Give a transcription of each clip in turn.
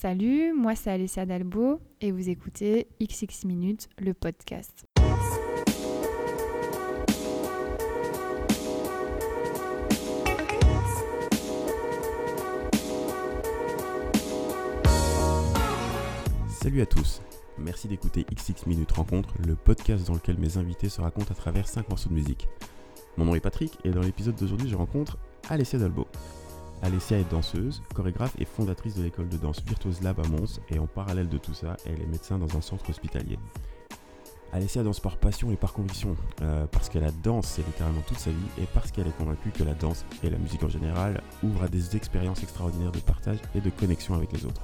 Salut, moi c'est Alessia Dalbo et vous écoutez XX Minutes, le podcast. Salut à tous, merci d'écouter XX Minutes Rencontre, le podcast dans lequel mes invités se racontent à travers 5 morceaux de musique. Mon nom est Patrick et dans l'épisode d'aujourd'hui je rencontre Alessia Dalbo. Alessia est danseuse, chorégraphe et fondatrice de l'école de danse Virtuose Lab à Mons et en parallèle de tout ça, elle est médecin dans un centre hospitalier. Alessia danse par passion et par conviction, euh, parce qu'elle a dansé littéralement toute sa vie et parce qu'elle est convaincue que la danse et la musique en général ouvrent à des expériences extraordinaires de partage et de connexion avec les autres.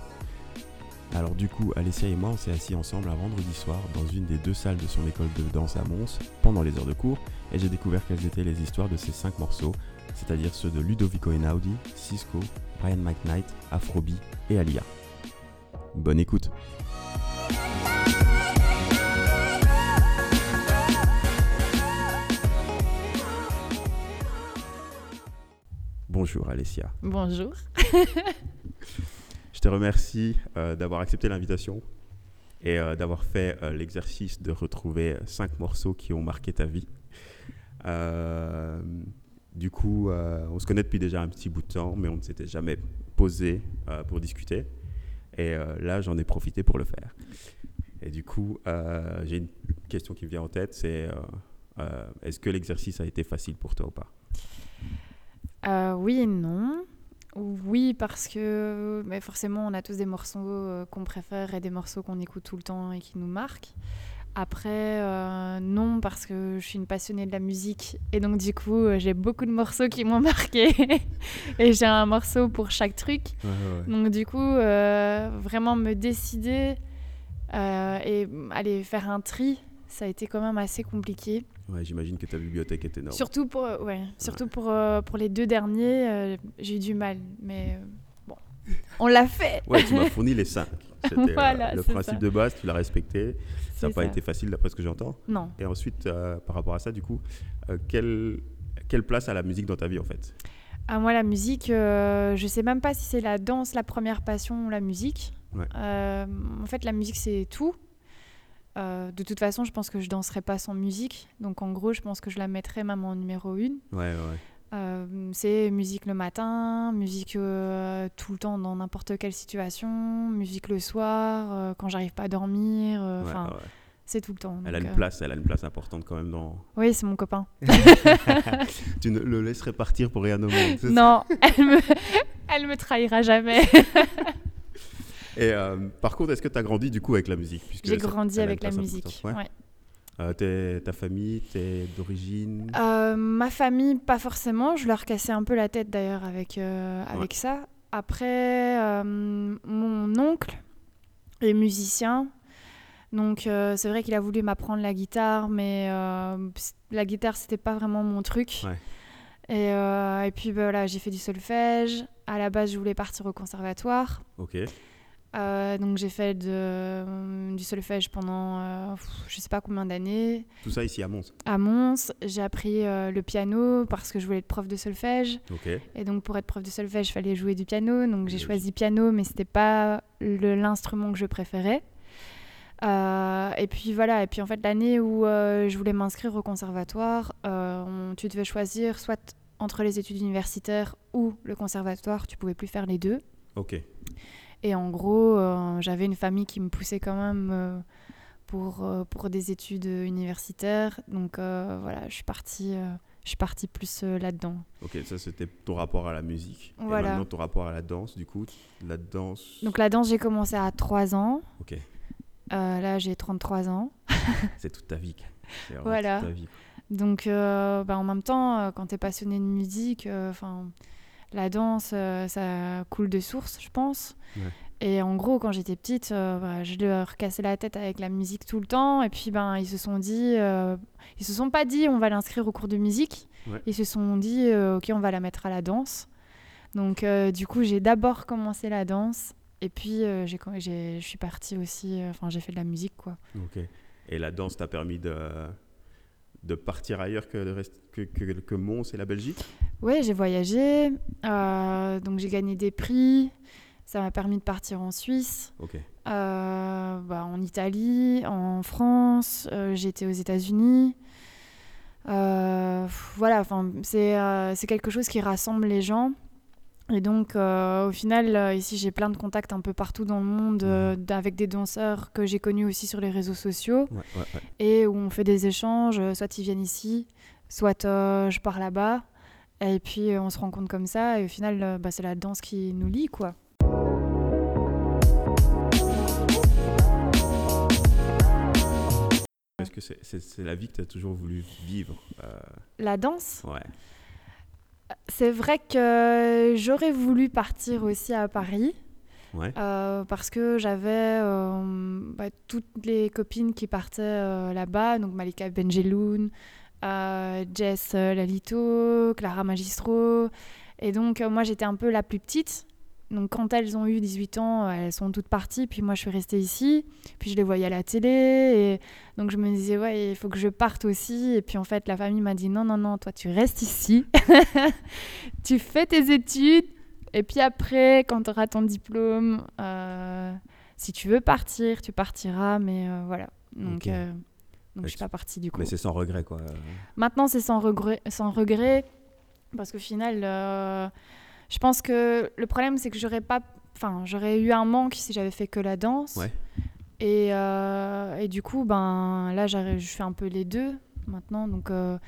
Alors du coup, Alessia et moi, on s'est assis ensemble un vendredi soir dans une des deux salles de son école de danse à Mons pendant les heures de cours et j'ai découvert quelles étaient les histoires de ces cinq morceaux, c'est-à-dire ceux de Ludovico Einaudi, Cisco, Brian McKnight, Afrobi et Alia. Bonne écoute Bonjour Alessia. Bonjour. Je te remercie euh, d'avoir accepté l'invitation et euh, d'avoir fait euh, l'exercice de retrouver cinq morceaux qui ont marqué ta vie. Du coup, on se connaît depuis déjà un petit bout de temps, mais on ne s'était jamais posé pour discuter. Et là, j'en ai profité pour le faire. Et du coup, j'ai une question qui me vient en tête, c'est est-ce que l'exercice a été facile pour toi ou pas? Oui et non. Oui, parce que mais forcément, on a tous des morceaux euh, qu'on préfère et des morceaux qu'on écoute tout le temps et qui nous marquent. Après, euh, non, parce que je suis une passionnée de la musique et donc du coup, euh, j'ai beaucoup de morceaux qui m'ont marqué et j'ai un morceau pour chaque truc. Donc du coup, vraiment me décider et aller faire un tri, ça a été quand même assez compliqué. Ouais, j'imagine que ta bibliothèque est énorme. Surtout pour, euh, ouais, surtout pour, euh, pour les deux derniers, euh, j'ai eu du mal. Mais bon, on l'a fait. ouais, tu m'as fourni les cinq. Voilà, le principe de base, tu l'as respecté. Ça n'a pas été facile d'après ce que j'entends. Non. Et ensuite, par rapport à ça, du coup, quelle, quelle place a la musique dans ta vie en fait? À ah, moi, la musique, je sais même pas si c'est la danse, la première passion ou la musique. en fait, la musique, c'est tout. Euh, de toute façon, je pense que je danserai pas sans musique. Donc en gros, je pense que je la mettrai même en numéro une. Ouais, ouais. Euh, c'est musique le matin, musique euh, tout le temps dans n'importe quelle situation, musique le soir, quand j'arrive pas à dormir. C'est tout le temps. Elle a une place, elle a une place importante quand même dans. Oui, c'est mon copain. tu ne le laisserais partir pour rien au monde. Non, elle me, elle me trahira jamais. Et euh, par contre, est-ce que tu as grandi du coup avec la musique? J'ai grandi avec la musique. Ouais. Euh, ta famille, t'es d'origine? Euh, Ma famille, pas forcément. Je leur cassais un peu la tête d'ailleurs avec, avec ça. Après, mon oncle est musicien. Donc c'est vrai qu'il a voulu m'apprendre la guitare, mais la guitare, c'était pas vraiment mon truc. Et, et, puis bah, voilà, j'ai fait du solfège. À la base, je voulais partir au conservatoire. Ok. Euh, donc j'ai fait de, du solfège pendant euh, je sais pas combien d'années. Tout ça ici à Mons À Mons. J'ai appris euh, le piano parce que je voulais être prof de solfège. Et donc pour être prof de solfège, il fallait jouer du piano. Donc j'ai choisi piano, mais c'était pas l'instrument que je préférais. et puis voilà, et puis en fait l'année où je voulais m'inscrire au conservatoire, tu devais choisir soit entre les études universitaires ou le conservatoire, tu pouvais plus faire les deux. Ok. Et en gros, euh, j'avais une famille qui me poussait quand même euh, pour, euh, pour des études universitaires. Donc voilà, je suis partie, je suis partie plus là-dedans. Ok, ça c'était ton rapport à la musique. Voilà. Et maintenant ton rapport à la danse, du coup, la danse. Donc la danse, j'ai commencé à 3 ans. Ok. là, j'ai 33 ans. c'est toute ta vie. Voilà. Toute ta vie. Donc, bah, en même temps, quand tu es passionné de musique, enfin la danse, euh, ça coule de source, je pense. Et en gros, quand j'étais petite, euh, bah, je leur cassais la tête avec la musique tout le temps. Et puis, ben, ils se sont dit, euh, ils se sont pas dit, on va l'inscrire au cours de musique. Ils se sont dit, ok, on va la mettre à la danse. Donc, du coup, j'ai d'abord commencé la danse. Et puis, je suis partie aussi, enfin, j'ai fait de la musique, quoi. Ok. Et la danse t'a permis de de partir ailleurs que, le que, que, Mons et la Belgique? Oui, j'ai voyagé, euh, donc j'ai gagné des prix. Ça m'a permis de partir en Suisse, bah, en Italie, en France, j'étais aux États-Unis. voilà, enfin, c'est quelque chose qui rassemble les gens. Et donc, euh, au final, euh, ici, j'ai plein de contacts un peu partout dans le monde euh, avec des danseurs que j'ai connus aussi sur les réseaux sociaux et où on fait des échanges. Soit ils viennent ici, soit je pars là-bas. Et puis, on se rencontre comme ça. Et au final, bah, c'est la danse qui nous lie, quoi. Est-ce que c'est la vie que tu as toujours voulu vivre La danse? Ouais. C'est vrai que j'aurais voulu partir aussi à Paris. Euh, parce que j'avais euh, bah, toutes les copines qui partaient euh, là-bas, donc Malika Benjeloun, Jess Lalito, Clara Magistro. Et donc, moi, j'étais un peu la plus petite. Donc quand elles ont eu 18 ans, elles sont toutes parties, puis moi je suis restée ici, puis je les voyais à la télé, et donc je me disais ouais il faut que je parte aussi, et puis en fait la famille m'a dit non non non toi tu restes ici, tu fais tes études, et puis après quand tu auras ton diplôme, euh, si tu veux partir tu partiras, mais euh, voilà donc euh, donc je suis pas partie du coup. Mais c'est sans regret quoi. Maintenant c'est sans regret sans regret parce qu'au final je pense que le problème, c'est que j'aurais pas. Enfin, j'aurais eu un manque si j'avais fait que la danse. Et, euh, et, du coup, ben, là, je fais un peu les deux maintenant. Donc, euh,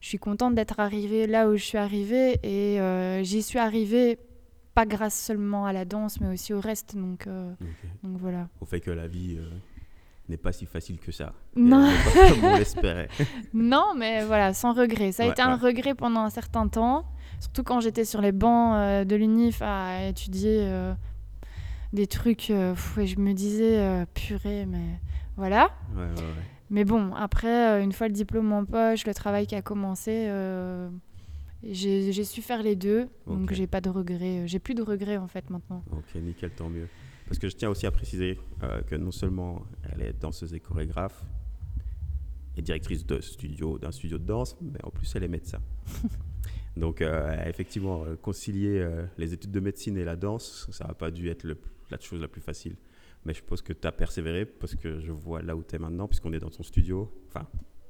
je suis contente d'être arrivée là où je suis arrivée. Et euh, j'y suis arrivée pas grâce seulement à la danse, mais aussi au reste. Donc, donc voilà. Au fait que la vie n'est pas si facile que ça. Non. comme on l'espérait. non, mais voilà, sans regret. Ça a été un regret pendant un certain temps. Surtout quand j'étais sur les bancs euh, de l'UNIF à étudier euh, des trucs, euh, et je me disais, purée, mais voilà. Mais bon, après, une fois le diplôme en poche, le travail qui a commencé, j'ai su faire les deux, donc j'ai pas de regrets. J'ai plus de regrets en fait maintenant. Ok, nickel, tant mieux. Parce que je tiens aussi à préciser que non seulement elle est danseuse et chorégraphe, et directrice de studio d'un studio de danse, mais en plus elle est médecin. Donc, euh, effectivement, euh, concilier euh, les études de médecine et la danse, ça n'a pas dû être la chose la plus facile. Mais je pense que tu as persévéré parce que je vois là où tu es maintenant, puisqu'on est dans ton studio, enfin,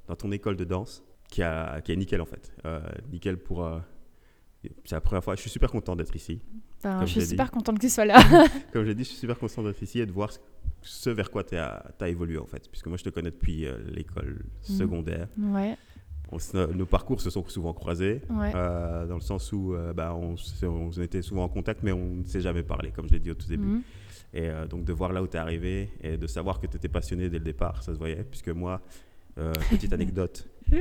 dans ton école de danse, qui, a, qui est nickel en fait. nickel pour. c'est la première fois. Je suis super content d'être ici. Ben, je suis super content que tu sois là. comme j'ai dit, je suis super content d'être ici et de voir ce, vers quoi tu as, as, évolué en fait. Puisque moi, je te connais depuis l'école mmh. secondaire. Ouais nos parcours se sont souvent croisés, euh, dans le sens où euh, bah, on, on, était souvent en contact, mais on ne s'est jamais parlé, comme je l'ai dit au tout début. Mhm. Et euh, donc de voir là où tu es arrivé et de savoir que tu étais passionné dès le départ, ça se voyait, puisque moi, petite anecdote,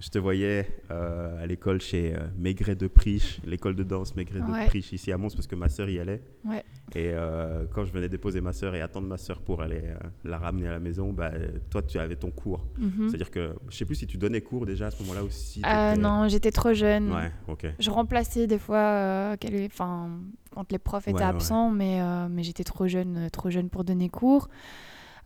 je te voyais euh, à l'école chez euh, Maigret de Priche, l'école de danse Maigret de Priche ici à Mons, parce que ma sœur y allait. Et euh, quand je venais déposer ma sœur et attendre ma sœur pour aller la ramener à la maison, bah, toi, tu avais ton cours. Mhm. C'est-à-dire que je sais plus si tu donnais cours déjà à ce moment-là aussi. non, j'étais trop jeune. Ouais. Je remplaçais des fois quand les profs étaient absents, mais, mais j'étais trop jeune, trop jeune pour donner cours.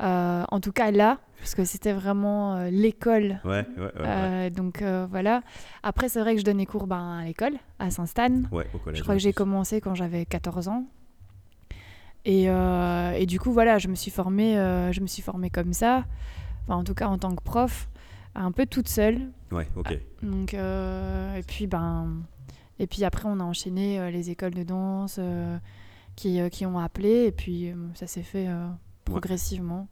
Euh, en tout cas là, parce que c'était vraiment euh, l'école. Ouais, euh, donc voilà. Après, c'est vrai que je donnais cours ben, à l'école, à Saint-Stan. Ouais, au collège. Je crois que j'ai commencé quand j'avais 14 ans. Et, et, du coup, voilà, je me suis formée, je me suis formée comme ça. Enfin, en tout cas, en tant que prof, un peu toute seule. Ouais, ok. Donc, et puis, ben, et puis après, on a enchaîné les écoles de danse qui, qui ont appelé. Et puis, ça s'est fait progressivement.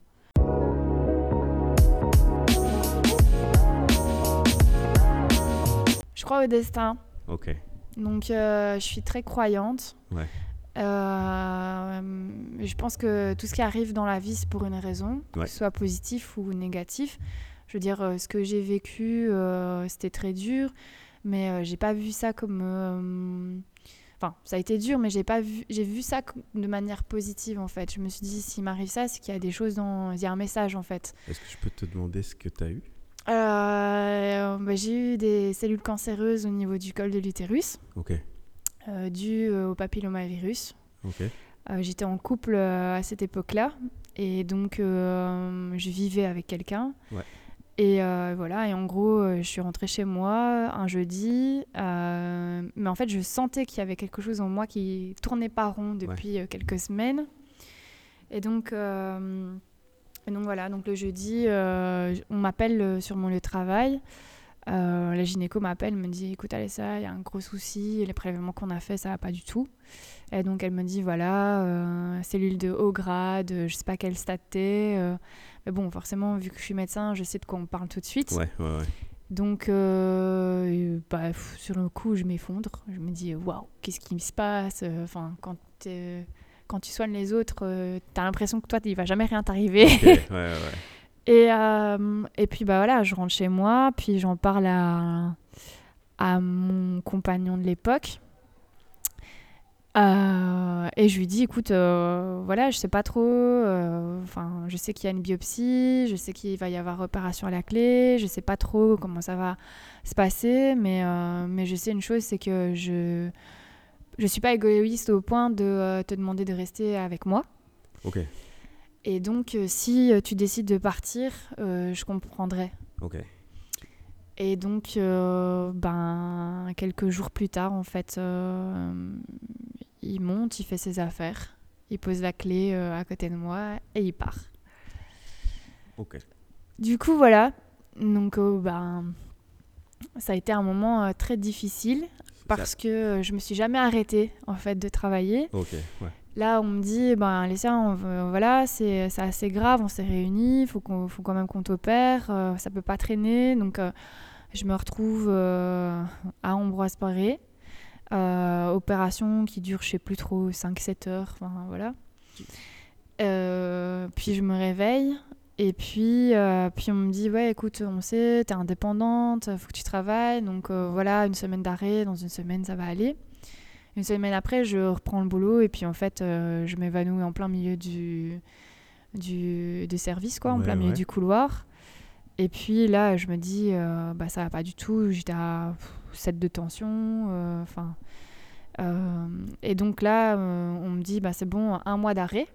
Je crois au destin. Ok. Donc, euh, je suis très croyante. Ouais. Euh, je pense que tout ce qui arrive dans la vie, c'est pour une raison, que ce soit positif ou négatif. Je veux dire, euh, ce que j'ai vécu, c'était très dur, mais j'ai pas vu ça comme Enfin, ça a été dur, mais j'ai pas vu, j'ai vu ça de manière positive en fait. Je me suis dit, s'il m'arrive ça, c'est qu'il y a des choses dans, il y a un message en fait. Est-ce que je peux te demander ce que tu as eu? Euh, bah, J'ai eu des cellules cancéreuses au niveau du col de l'utérus, ok, euh, dû euh, au papillomavirus. Ok. J'étais en couple à cette époque-là, et donc je vivais avec quelqu'un. Ouais. Et voilà, et en gros, je suis rentrée chez moi un jeudi, mais en fait, je sentais qu'il y avait quelque chose en moi qui tournait pas rond depuis quelques semaines. Et donc, et donc voilà, donc le jeudi, on m'appelle sur mon lieu de travail. Euh, la gynéco m'appelle, me dit écoute Alessa, il y a un gros souci, les prélèvements qu'on a fait, ça va pas du tout. Et donc elle me dit voilà, euh, cellule de haut grade, euh, je sais pas quel stade t'es. mais bon, forcément, vu que je suis médecin, je sais de quoi on parle tout de suite. Ouais, ouais, ouais. Donc, bah, sur le coup, je m'effondre. Je me dis waouh, qu'est-ce qui se passe? Enfin, quand quand tu soignes les autres, tu as l'impression que toi, il va jamais rien t'arriver. ouais, ouais. Et, euh, et puis bah voilà, je rentre chez moi, puis j'en parle à, à mon compagnon de l'époque. Euh, et je lui dis, écoute, euh, voilà, je sais pas trop. Enfin, je sais qu'il y a une biopsie, je sais qu'il va y avoir opération à la clé, je sais pas trop comment ça va se passer, mais, mais je sais une chose, c'est que je je suis pas égoïste au point de te demander de rester avec moi. Ok. Et donc, euh, si euh, tu décides de partir, euh, je comprendrai. Ok. Et donc, ben, quelques jours plus tard, en fait, il monte, il fait ses affaires, il pose la clé à côté de moi et il part. Ok. Du coup, voilà. Donc, ben, ça a été un moment très difficile parce que je me suis jamais arrêtée, en fait, de travailler. Ok, ouais. Là, on me dit, ben, les on, voilà, c'est assez grave, on s'est réunis, il faut, faut quand même qu'on t'opère, euh, ça peut pas traîner. Donc, euh, je me retrouve euh, à Ambroise Paré. opération qui dure, je sais plus trop, 5-7 heures, voilà. puis je me réveille, et puis, puis on me dit, ouais, écoute, on sait, tu es indépendante, faut que tu travailles, donc voilà, une semaine d'arrêt, dans une semaine, ça va aller. Une semaine après, je reprends le boulot et puis en fait, euh, je m'évanouis en plein milieu du, du, service, quoi, en plein milieu du couloir. Et puis là, je me dis, euh, bah, ça va pas du tout. J'étais à 7 de tension. Euh, enfin. et donc là, on me dit, bah, c'est bon, un mois d'arrêt.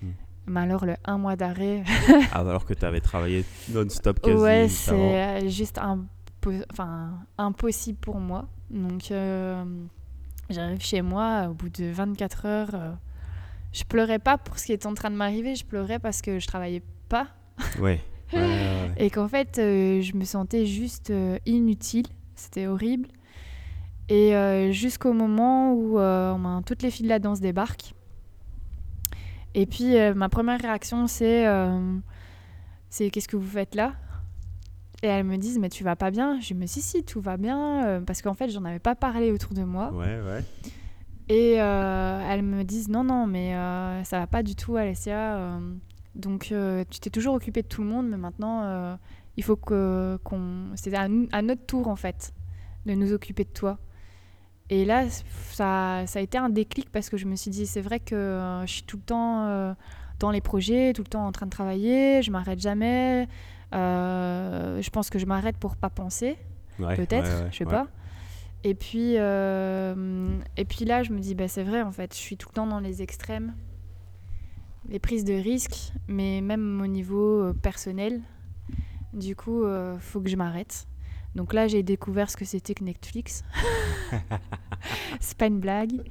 Mhm. Mais alors, le un mois d'arrêt. Ah, alors que tu avais travaillé non-stop quasi. Ouais, c'est juste enfin, impossible pour moi. Donc. J'arrive chez moi, au bout de 24 heures, euh, je pleurais pas pour ce qui était en train de m'arriver, je pleurais parce que je travaillais pas. Ouais. et qu'en fait, euh, je me sentais juste euh, inutile. C'était horrible. Et jusqu'au moment où toutes les filles de la danse débarquent. Et puis, ma première réaction, c'est c'est qu'est-ce que vous faites là? Et elles me disent, mais tu vas pas bien Je me dis, si, si, tout va bien. Euh, parce qu'en fait, j'en avais pas parlé autour de moi. Ouais, ouais. Et euh, elles me disent, non, non, mais euh, ça va pas du tout, Alessia. donc, tu t'es toujours occupée de tout le monde, mais maintenant, il faut que, qu'on. C'est à, à, notre tour, en fait, de nous occuper de toi. Et là, ça, ça a été un déclic parce que je me suis dit, c'est vrai que je suis tout le temps dans les projets, tout le temps en train de travailler, je m'arrête jamais. Euh, je pense que je m'arrête pour pas penser, peut-être, je sais pas. Et puis, euh, et puis là, je me dis, bah, c'est vrai, en fait, je suis tout le temps dans les extrêmes, les prises de risques, mais même au niveau euh, personnel. Du coup, il faut que je m'arrête. Donc là, j'ai découvert ce que c'était que Netflix. c'est pas une blague.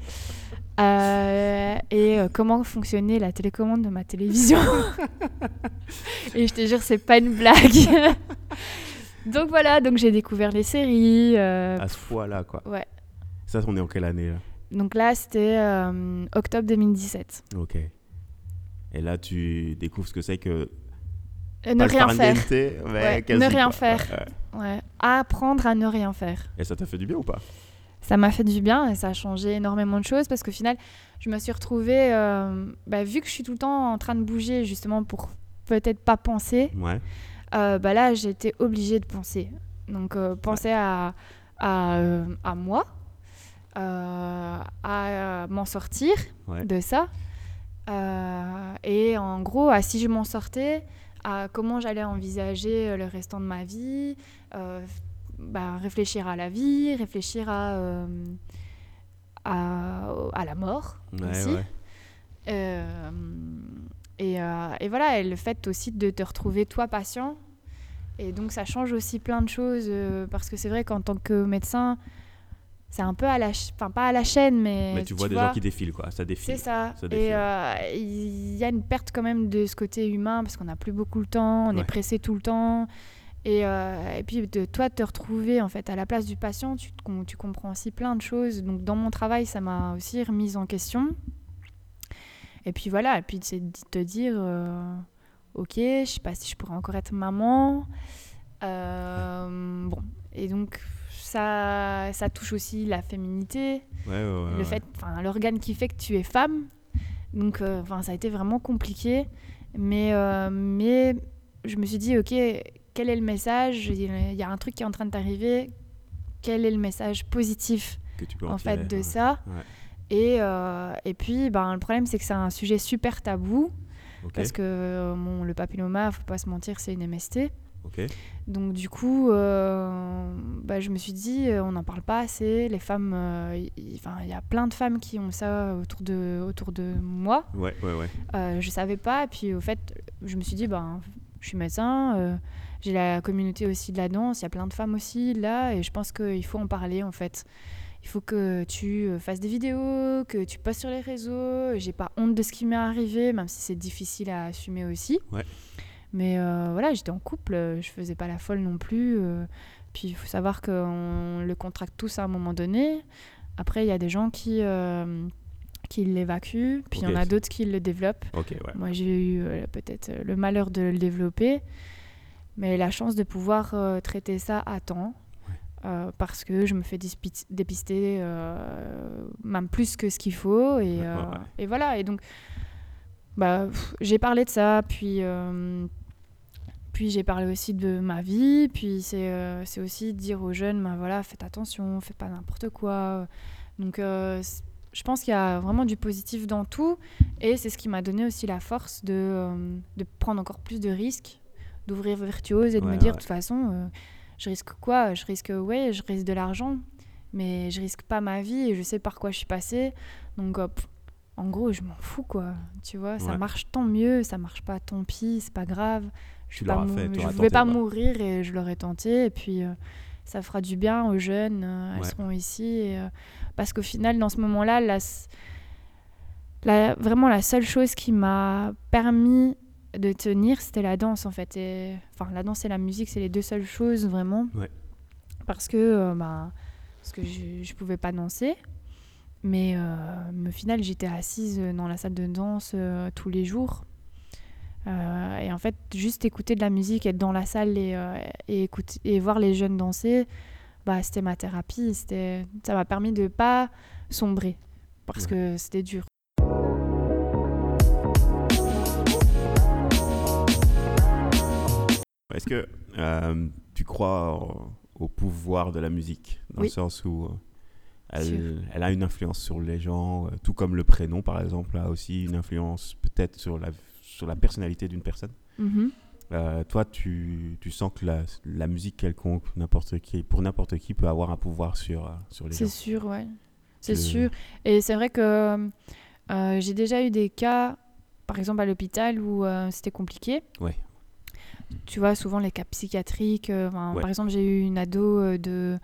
Euh, et euh, comment fonctionnait la télécommande de ma télévision. et je te jure, c'est pas une blague. donc voilà, donc j'ai découvert les séries. Euh, à ce fois-là, quoi. Ouais. Ça, on est en quelle année là? Donc là, c'était octobre 2017. Ok. Et là, tu découvres ce que c'est que ne rien faire. ne rien faire. Ouais. Apprendre à ne rien faire. Et ça t'a fait du bien ou pas? Ça m'a fait du bien et ça a changé énormément de choses parce qu'au final, je me suis retrouvée, euh, bah, vu que je suis tout le temps en train de bouger justement pour peut-être pas penser, ouais. euh, bah là j'étais obligée de penser. Donc euh, penser à, à, à, moi, à m'en sortir de ça. et en gros, à si je m'en sortais, à comment j'allais envisager le restant de ma vie, bah, réfléchir à la vie, réfléchir à, euh, à, la mort aussi. et, et, voilà, et le fait aussi de te retrouver toi patient Et donc ça change aussi plein de choses euh, parce que c'est vrai qu'en tant que médecin, c'est un peu à la, enfin pas à la chaîne, mais. Mais tu vois des gens qui défilent, quoi. Ça défile. C'est ça. Et euh, il y a une perte quand même de ce côté humain parce qu'on n'a plus beaucoup le temps, on est pressé tout le temps. Et, euh, et, puis de toi te retrouver en fait à la place du patient, tu, tu comprends aussi plein de choses. Donc dans mon travail, ça m'a aussi remise en question. Et puis voilà, et puis c'est de te dire, euh, ok, je sais pas si je pourrais encore être maman. bon, et donc ça, ça touche aussi la féminité, le fait, enfin, l'organe qui fait que tu es femme. Donc, euh, enfin, ça a été vraiment compliqué, mais, euh, mais je me suis dit, ok, quel est le message Il y a un truc qui est en train de t'arriver. Quel est le message positif en fait de ça Et, euh, et puis, ben, le problème, c'est que c'est un sujet super tabou. Parce que bon, le papilloma, faut pas se mentir, c'est une MST. Donc du coup, euh, bah, je me suis dit, euh, on n'en parle pas assez. Les femmes, euh, il y a plein de femmes qui ont ça autour de, autour de moi. Ouais, ouais, ouais. Euh, je savais pas. Et puis au fait, je me suis dit, ben, je suis médecin. J'ai la communauté aussi de la danse. Il y a plein de femmes aussi là, et je pense qu'il faut en parler en fait. Il faut que tu fasses des vidéos, que tu postes sur les réseaux. J'ai pas honte de ce qui m'est arrivé, même si c'est difficile à assumer aussi. Ouais. Mais euh, voilà, j'étais en couple, euh, je faisais pas la folle non plus. Euh. puis il faut savoir qu'on le contracte tous à un moment donné. Après, il y a des gens qui, qui l'évacuent, puis il y en a d'autres qui le développent. Moi, j'ai eu peut-être le malheur de le développer, mais la chance de pouvoir traiter ça à temps. parce que je me fais dépister même plus que ce qu'il faut et, et, voilà et donc bah, j'ai parlé de ça puis puis j'ai parlé aussi de ma vie, puis c'est euh, aussi dire aux jeunes, ben voilà, faites attention, faites pas n'importe quoi. Donc euh, je pense qu'il y a vraiment du positif dans tout, et c'est ce qui m'a donné aussi la force de, euh, de, prendre encore plus de risques, d'ouvrir Virtuose et de me dire, de toute façon, je risque quoi? Je risque, ouais, je risque de l'argent, mais je risque pas ma vie, et je sais par quoi je suis passée. Donc en gros, je m'en fous, quoi. Tu vois, ça marche tant mieux, ça marche pas tant pis, c'est pas grave je ne vais pas mourir et je l'aurais tenté. Et puis, euh, ça fera du bien aux jeunes. Euh, elles seront ici. Et, euh, parce qu'au final, dans ce moment-là, la, la, vraiment la seule chose qui m'a permis de tenir, c'était la danse, en fait. Et, enfin, la danse et la musique, c'est les deux seules choses, vraiment. Parce que, bah, parce que je ne pouvais pas danser. Mais au final, j'étais assise dans la salle de danse tous les jours euh, et en fait, juste écouter de la musique, être dans la salle et, euh, et, écouter, et voir les jeunes danser, bah, c'était ma thérapie. Ça m'a permis de pas sombrer parce que c'était dur. Est-ce que euh, tu crois au pouvoir de la musique dans le sens où elle, elle, a une influence sur les gens, tout comme le prénom par exemple a aussi une influence peut-être sur la sur la personnalité d'une personne? Mm-hmm. Euh, toi, tu, tu, sens que la, la musique quelconque, n'importe qui, pour n'importe qui, peut avoir un pouvoir sur, euh, sur les gens. C'est sûr, ouais. C'est sûr. Et c'est vrai que euh, j'ai déjà eu des cas, par exemple à l'hôpital, où c'était compliqué. Ouais. Tu vois, souvent les cas psychiatriques. Par exemple, j'ai eu une ado de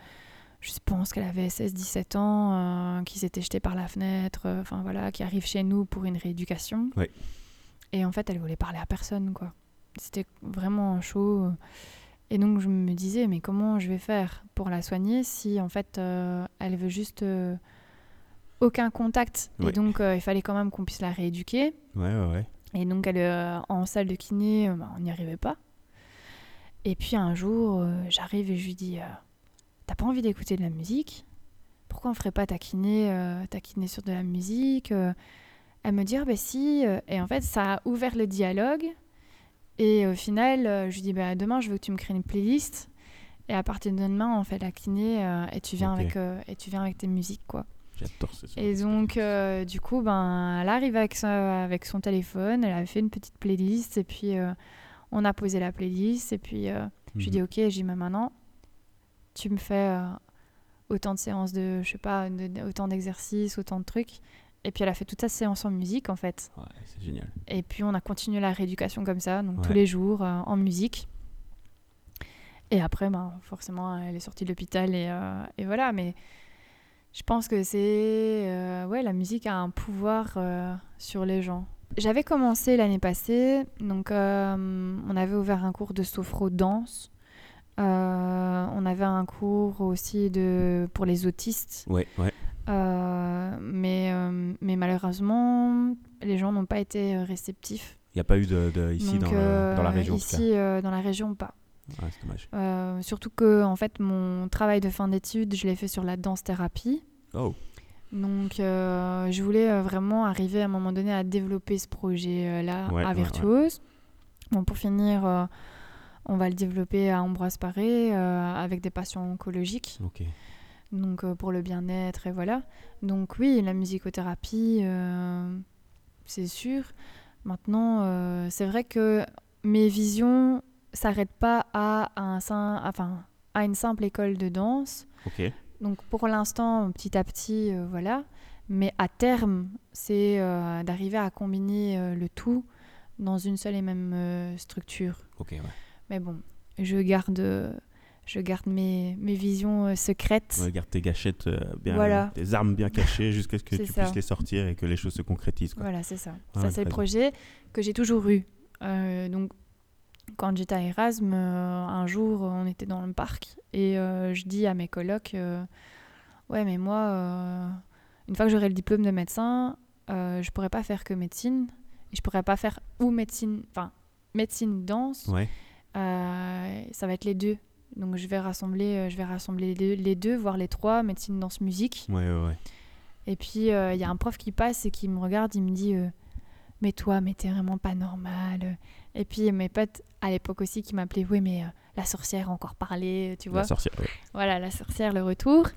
je pense qu'elle avait 16-17 ans, qui s'était jetée par la fenêtre, enfin voilà, qui arrive chez nous pour une rééducation. Ouais. Et en fait, elle voulait parler à personne, quoi. C'était vraiment chaud. Et donc, je me disais, mais comment je vais faire pour la soigner si, en fait, euh, elle veut juste euh, aucun contact? Et donc, euh, il fallait quand même qu'on puisse la rééduquer. Ouais, ouais, ouais. Et donc, elle, en salle de kiné, bah, on n'y arrivait pas. Et puis, un jour, j'arrive et je lui dis, t'as pas envie d'écouter de la musique? Pourquoi on ferait pas ta kiné, ta kiné sur de la musique elle me dit, ah, bah si. Euh, et en fait, ça a ouvert le dialogue. Et au final, euh, je lui dis, bah, demain, je veux que tu me crées une playlist. Et à partir de demain, on fait euh, et, tu viens avec, et tu viens avec tes musiques, quoi. J'adore ça. Et donc, du coup, ben, elle arrive avec, avec son téléphone, elle a fait une petite playlist, et puis on a posé la playlist, et puis je lui dis, mhm. ok, j'ai dit, maintenant, tu me fais autant de séances de, je sais pas, autant d'exercices, autant de trucs, et puis elle a fait toute sa séance en musique en fait. Ouais, c'est génial. Et puis on a continué la rééducation comme ça, donc tous les jours euh, en musique. Et après, ben, forcément, elle est sortie de l'hôpital et, et, voilà. Mais je pense que c'est. ouais, la musique a un pouvoir sur les gens. J'avais commencé l'année passée, donc on avait ouvert un cours de sophro-danse. Euh, on avait un cours aussi de, pour les autistes. Ouais, ouais. Euh, mais, euh, mais malheureusement, les gens n'ont pas été réceptifs. Il n'y a pas eu de, ici dans, dans, la région Ici, dans la région, pas. c'est dommage. surtout que en fait, mon travail de fin d'études, je l'ai fait sur la danse-thérapie. Oh. Donc, je voulais vraiment arriver à un moment donné à développer ce projet-là à Virtuose. Bon, pour finir on va le développer à Ambroise Paré euh, avec des patients oncologiques. Donc euh, pour le bien-être et voilà. Donc oui, la musicothérapie, euh, c'est sûr. Maintenant, c'est vrai que mes visions s'arrêtent pas à, un, enfin, à une simple école de danse. Donc pour l'instant, petit à petit, voilà. Mais à terme, c'est d'arriver à combiner le tout dans une seule et même structure. Ok, ouais. Mais bon, je garde, je garde mes, mes visions euh, secrètes. Ouais, garde tes gâchettes euh, bien, tes armes bien cachées jusqu'à ce que tu puisses les sortir et que les choses se concrétisent. Quoi. Voilà, c'est ça. ça, c'est le projet que j'ai toujours eu. Euh, donc, quand j'étais à Erasme, un jour, on était dans le parc et je dis à mes colocs Ouais, mais moi, une fois que j'aurai le diplôme de médecin, je pourrais pas faire que médecine. Et je pourrais pas faire ou médecine, enfin, médecine danse. Ouais. Euh, ça va être les deux. Donc je vais rassembler, euh, je vais rassembler les deux, les deux, voire les trois, médecine, danse, musique. Ouais, ouais, ouais. Et puis euh, il y a un prof qui passe et qui me regarde, il me dit Mais toi, mais t'es vraiment pas normal. Et puis mes potes à l'époque aussi qui m'appelaient Oui, mais la sorcière a encore parlé, tu vois. La sorcière. Voilà, la sorcière, le retour.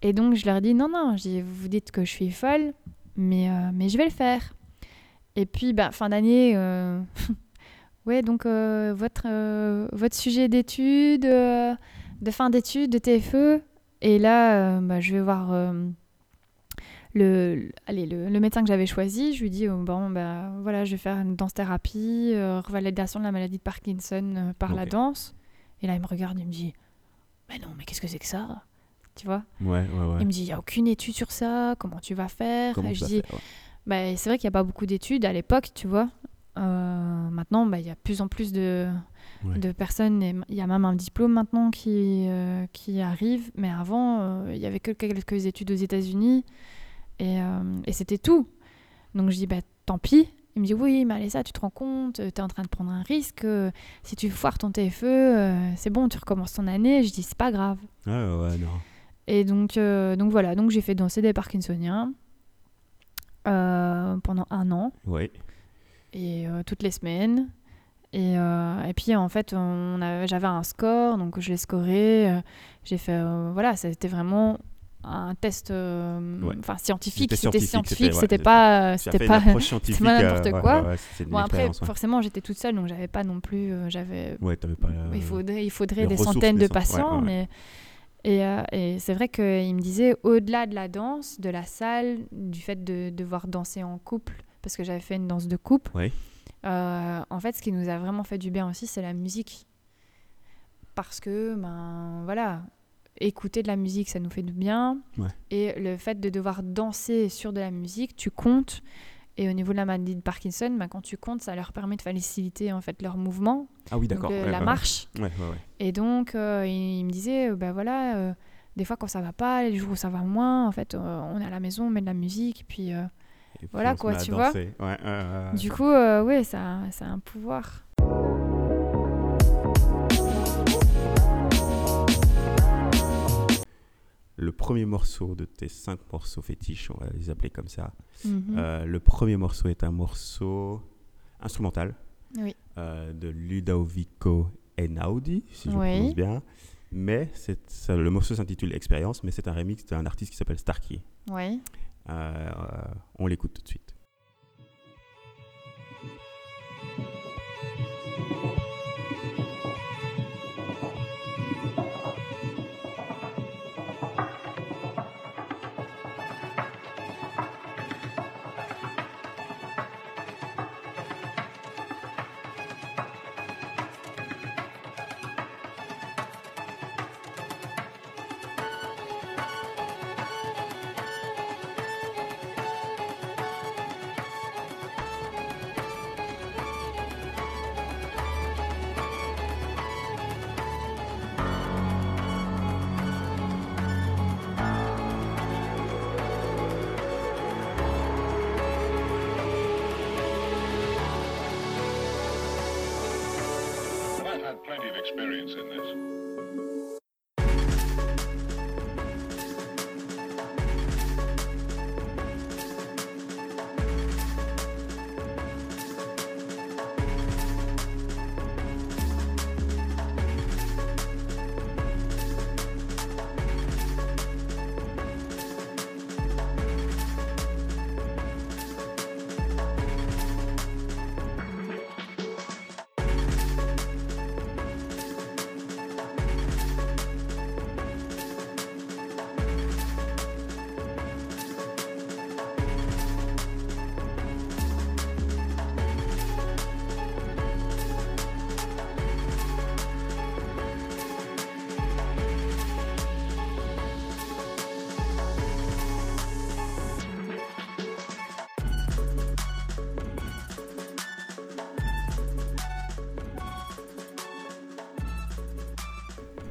Et donc je leur dis Non, non, vous dites que je suis folle, mais, mais je vais le faire. Et puis, bah, fin d'année, Ouais, donc euh, votre, euh, votre sujet d'étude, euh, de fin d'études, de TFE. Et là, bah, je vais voir le, allez, le, médecin que j'avais choisi. Je lui dis, oh, bon, bah, voilà, je vais faire une danse-thérapie, revalidation de la maladie de Parkinson par la danse. Et là, il me regarde, il me dit, mais non, mais qu'est-ce que c'est que ça? Tu vois? Ouais, ouais, Il me dit, il n'y a aucune étude sur ça, comment tu vas faire? Et je dis, bah, c'est vrai qu'il n'y a pas beaucoup d'études à l'époque, tu vois. Euh, maintenant, bah, il y a plus en plus de, de personnes. Il y a même un diplôme maintenant qui, euh, qui arrive. Mais avant, euh, il y avait que quelques études aux États-Unis. Et, et c'était tout. Donc je dis, bah, tant pis. Il me dit, oui, mais allez, ça, tu te rends compte, tu es en train de prendre un risque. si tu foires ton TFE, c'est bon, tu recommences ton année. Je dis, c'est pas grave. Ouais, ouais, non. Et donc, donc voilà, donc j'ai fait danser des Parkinsoniens pendant un an. Oui et euh, toutes les semaines. Et, euh, et, puis en fait, j'avais un score, donc je l'ai scoré. Euh, j'ai fait, voilà, c'était vraiment un test enfin scientifique. c'était scientifique c'était pas c'était pas n'importe quoi. bon après forcément j'étais toute seule donc j'avais pas non plus j'avais il faudrait il faudrait des centaines de patients mais et, et c'est vrai qu'il me disait au-delà de la danse de la salle du fait de devoir danser en couple parce que j'avais fait une danse de coupe. Euh, en fait, ce qui nous a vraiment fait du bien aussi, c'est la musique. Parce que, ben voilà, écouter de la musique, ça nous fait du bien. Et le fait de devoir danser sur de la musique, tu comptes. Et au niveau de la maladie de Parkinson, ben, quand tu comptes, ça leur permet de faciliter en fait leur mouvement. Ah oui, d'accord. la marche. Et donc, euh, il, me disait, ben voilà, euh, des fois quand ça va pas, les jours où ça va moins, en fait, on est à la maison, on met de la musique, puis voilà quoi, tu vois. du coup, euh, oui, ça, ça a un pouvoir. Le premier morceau de tes cinq morceaux fétiches, on va les appeler comme ça. Mhm. Euh, le premier morceau est un morceau instrumental oui. euh, de Ludovico Einaudi, si je prononce bien. Mais ça, le morceau s'intitule Expérience, mais c'est un remix d'un artiste qui s'appelle Starkey. Oui. Euh, on l'écoute tout de suite.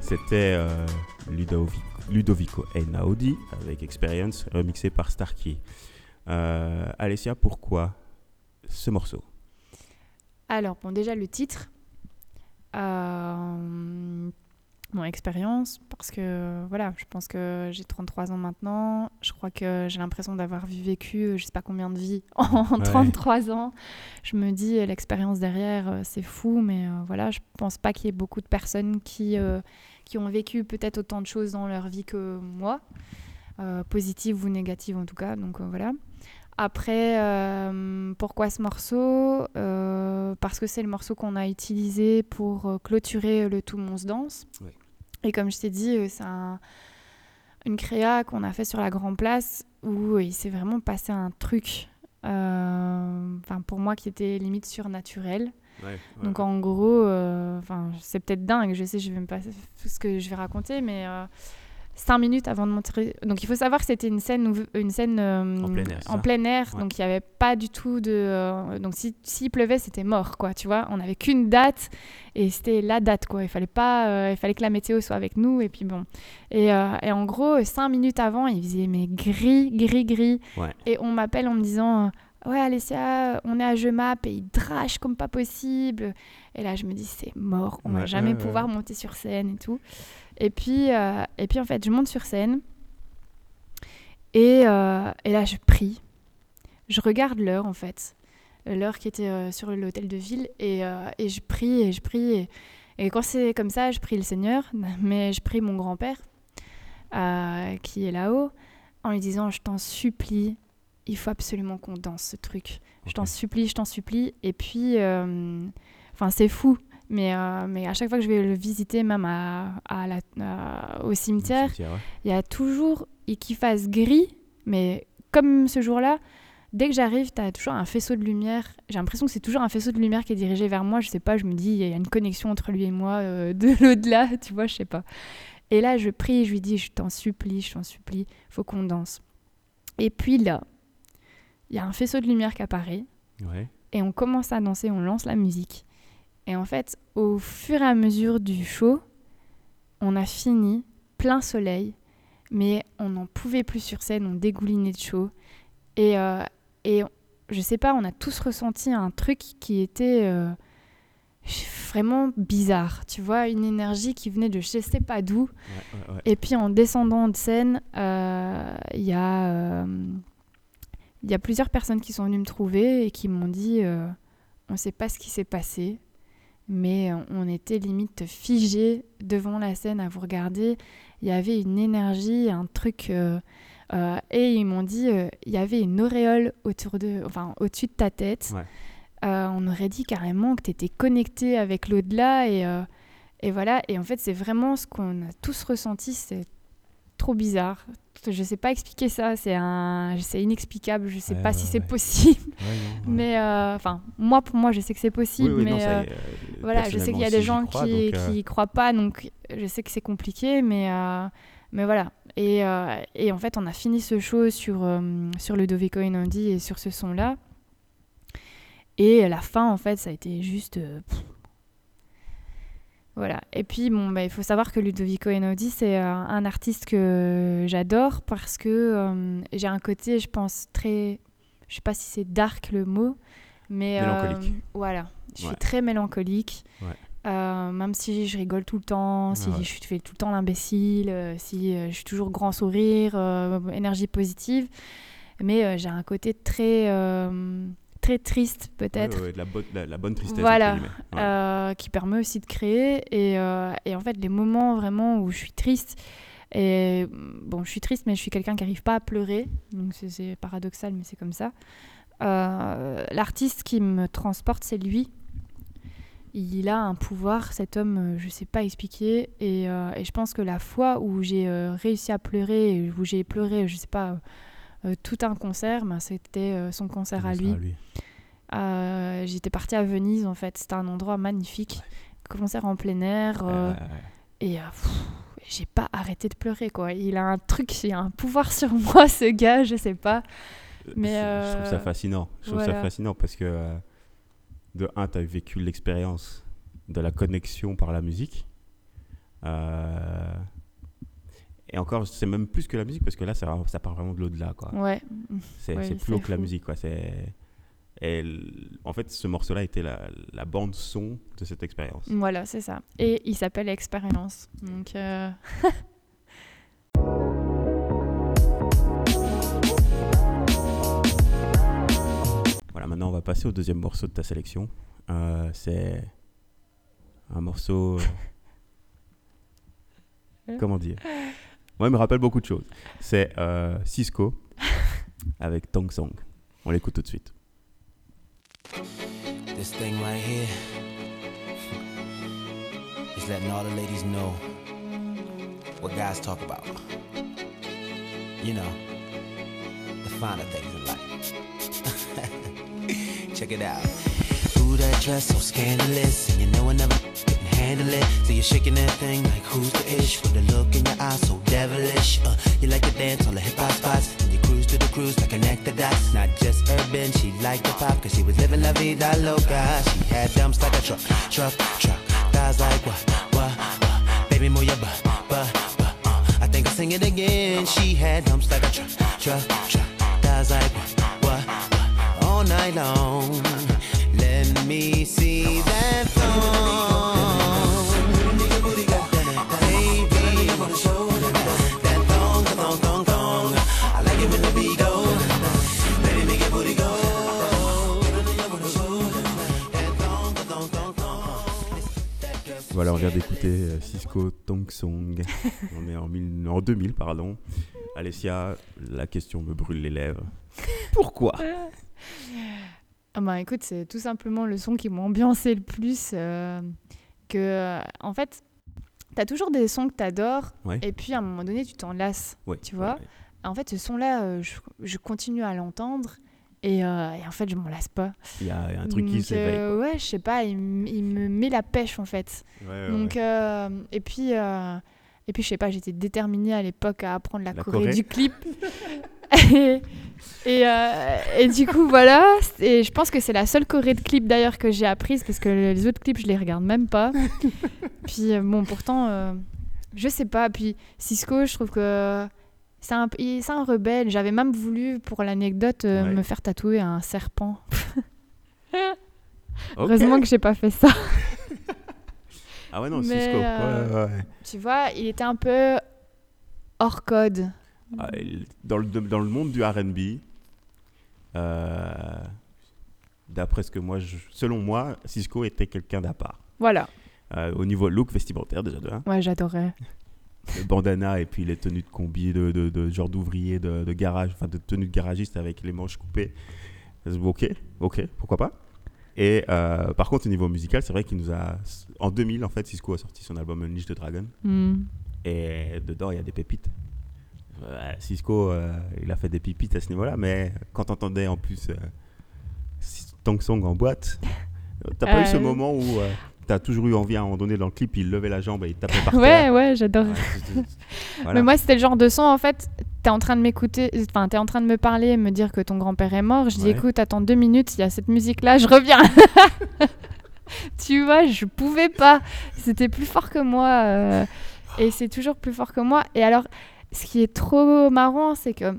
C'était euh, Ludovico, Ludovico Einaudi avec Experience remixé par Starkey. Euh, Alessia, pourquoi ce morceau? Alors, bon, déjà le titre. Euh, mon expérience, parce que voilà, je pense que j'ai 33 ans maintenant. Je crois que j'ai l'impression d'avoir vécu euh, je sais pas combien de vies en 33 ans. Je me dis, l'expérience derrière, euh, c'est fou, mais euh, voilà, je pense pas qu'il y ait beaucoup de personnes qui, qui ont vécu peut-être autant de choses dans leur vie que moi, positives ou négatives en tout cas. Donc voilà. Après, pourquoi ce morceau? Parce que c'est le morceau qu'on a utilisé pour clôturer le Tout Mons Danse. Et comme je t'ai dit, euh, c'est une créa qu'on a fait sur la Grand Place où euh, il s'est vraiment passé un truc, euh, enfin pour moi qui était limite surnaturel. Donc en gros, enfin c'est peut-être dingue, je sais, je vais me passer ce que je vais raconter, mais cinq minutes avant de montrer. Donc il faut savoir que c'était une scène, une scène euh, en plein air, donc il n'y avait pas du tout de. Euh, donc s'il si, pleuvait, c'était mort, quoi, tu vois. On n'avait qu'une date et c'était la date, quoi. Il fallait pas, euh, il fallait que la météo soit avec nous et puis bon. Et, et en gros, cinq minutes avant, il faisait mais gris, gris, gris. Et on m'appelle en me disant. Ouais, Alessia, on est à Jemap et il drache comme pas possible. Et là, je me dis, c'est mort, on va jamais pouvoir monter sur scène et tout. Et puis, euh, et puis en fait, je monte sur scène. Et, euh, et là, je prie. Je regarde l'heure, en fait. L'heure qui était euh, sur l'hôtel de ville. Et, et, je prie, et je prie. Et, et quand c'est comme ça, je prie le Seigneur. Mais je prie mon grand-père, qui est là-haut, en lui disant, je t'en supplie, il faut absolument qu'on danse ce truc. Je t'en supplie, je t'en supplie. Et puis, enfin, c'est fou mais, euh, mais à chaque fois que je vais le visiter, même à, à la, au cimetière, il y a toujours, qu'il fasse gris, mais comme ce jour-là, dès que j'arrive, tu as toujours un faisceau de lumière. J'ai l'impression que c'est toujours un faisceau de lumière qui est dirigé vers moi. Je sais pas, je me dis, il y a une connexion entre lui et moi euh, de l'au-delà, tu vois, je sais pas. Et là, je prie, je lui dis, je t'en supplie, je t'en supplie, faut qu'on danse. Et puis là, il y a un faisceau de lumière qui apparaît. Et on commence à danser, on lance la musique. Et en fait, au fur et à mesure du show, on a fini plein soleil, mais on n'en pouvait plus sur scène, on dégoulinait de chaud. Et, euh, et je sais pas, on a tous ressenti un truc qui était euh, vraiment bizarre, tu vois, une énergie qui venait de je sais pas d'où. Et puis en descendant de scène, euh, il y, a, y a plusieurs personnes qui sont venues me trouver et qui m'ont dit on ne sait pas ce qui s'est passé, mais on était limite figé devant la scène à vous regarder. Il y avait une énergie, un truc. Euh, euh, et ils m'ont dit, euh, il y avait une auréole autour de, enfin, au-dessus de ta tête. on aurait dit carrément que tu étais connecté avec l'au-delà. Et, et voilà. Et en fait, c'est vraiment ce qu'on a tous ressenti. C'est trop bizarre, je sais pas expliquer ça, c'est un, c'est inexplicable, je sais pas si c'est possible. mais euh, enfin, moi pour moi, je sais que c'est possible, mais euh, voilà, je sais qu'il y a des gens qui, ne euh, croient pas, donc je sais que c'est compliqué, mais mais voilà. Et, et, en fait, on a fini ce show sur sur le Doveco Inandi et sur ce son-là. Et la fin, en fait, ça a été juste. Voilà. Et puis, bon, bah, il faut savoir que Ludovico Einaudi, c'est euh, un artiste que j'adore parce que euh, j'ai un côté, je pense, très. Je sais pas si c'est dark le mot, mais. Euh, mélancolique. voilà. Je suis très mélancolique. Même si je rigole tout le temps, si je fais tout le temps l'imbécile, si je suis toujours grand sourire, énergie positive. Mais j'ai un côté très, très triste, peut-être. Ouais, la, la, bonne tristesse. Voilà, qui permet aussi de créer. Et, et, en fait, les moments vraiment où je suis triste, et bon, je suis triste, mais je suis quelqu'un qui n'arrive pas à pleurer. Donc c'est paradoxal, mais c'est comme ça. Euh, l'artiste qui me transporte, c'est lui. Il a un pouvoir, cet homme, euh, je ne sais pas expliquer. Euh, et, je pense que la fois où j'ai réussi à pleurer, où j'ai pleuré, je ne sais pas, tout un concert, ben, c'était son concert à lui. J'étais partie à Venise, en fait. C'était un endroit magnifique. Concert en plein air. et j'ai pas arrêté de pleurer, quoi. Il a un truc, il a un pouvoir sur moi, ce gars, je sais pas. Mais Je trouve ça euh, fascinant. Je trouve ça fascinant parce que, euh, de un, tu as vécu l'expérience de la connexion par la musique. Euh, et encore, c'est même plus que la musique parce que là, ça, ça part vraiment de l'au-delà. Quoi. Ouais. C'est plus haut que la musique. Quoi. Et en fait, ce morceau-là était la, la, bande son de cette expérience. Voilà, c'est ça. Et il s'appelle Expérience. Donc. maintenant on va passer au deuxième morceau de ta sélection. Euh, c'est un morceau. comment dire? Moi, il me rappelle beaucoup de choses. C'est euh, Cisco avec Tong Song. On l'écoute tout de suite. This thing right here is letting all the ladies know what guys talk about. You know, the finer things in life. Check it out. Ooh, that dress so scandalous, and you know I never can handle it. So you're shaking that thing like who's la vida loca. She had dumps like a truck, truck, truck. Euh, Cisco Tong Song. on est en, en 2000, pardon. Alessia, la question me brûle les lèvres. Pourquoi? Ah bah écoute, c'est tout simplement le son qui m'a ambiancé le plus. Euh, que, euh, en fait, tu as toujours des sons que tu adores, et puis à un moment donné, tu t'en lasses. tu vois? En fait, ce son-là, euh, je, continue à l'entendre. Et, en fait, je m'en lasse pas. Il y, a un truc qui s'éveille. ouais, je sais pas, il, me met la pêche en fait. Donc, et puis, et puis je sais pas, j'étais déterminée à l'époque à apprendre la, choré du clip. et, euh, et, du coup, voilà. Et je pense que c'est la seule choré de clip d'ailleurs que j'ai apprise parce que les autres clips, je les regarde même pas. Puis euh, bon, pourtant, euh, je sais pas. Puis Cisco, je trouve que c'est un, un rebelle. J'avais même voulu, pour l'anecdote, me faire tatouer un serpent. Heureusement que j'ai pas fait ça. ah ouais, non, Cisco. Tu vois, il était un peu hors code. Ah, dans, le, dans le monde du RB, euh, d'après ce que moi, selon moi, Cisco était quelqu'un d'à part. Voilà. Euh, au niveau look vestimentaire, déjà de Ouais, j'adorais. Le bandana et puis les tenues de combi, de, de, de genre d'ouvrier, de, de, garage, enfin de tenue de garagiste avec les manches coupées. Ok, ok, pourquoi pas. Et euh, par contre, au niveau musical, c'est vrai qu'il nous a. En 2000, en fait, Cisco a sorti son album Unleash the Dragon. Hmm. Et dedans, il y a des pépites. Cisco, euh, il a fait des pipites à ce niveau-là, mais quand entendais en plus euh, Tong Song en boîte, t'as pas eu ce euh. moment où t'as toujours eu envie à un moment donné dans le clip, il levait la jambe et il tapait par terre. Ouais, ouais, j'adore. Mais moi, c'était le genre de son, en fait, t'es en train de m'écouter, enfin, t'es en train de me parler et me dire que ton grand-père est mort. Je dis, écoute, attends deux minutes, il y a cette musique-là, je reviens. tu vois, je pouvais pas. C'était plus fort que moi. et c'est toujours plus fort que moi. Et alors, ce qui est trop marrant, c'est que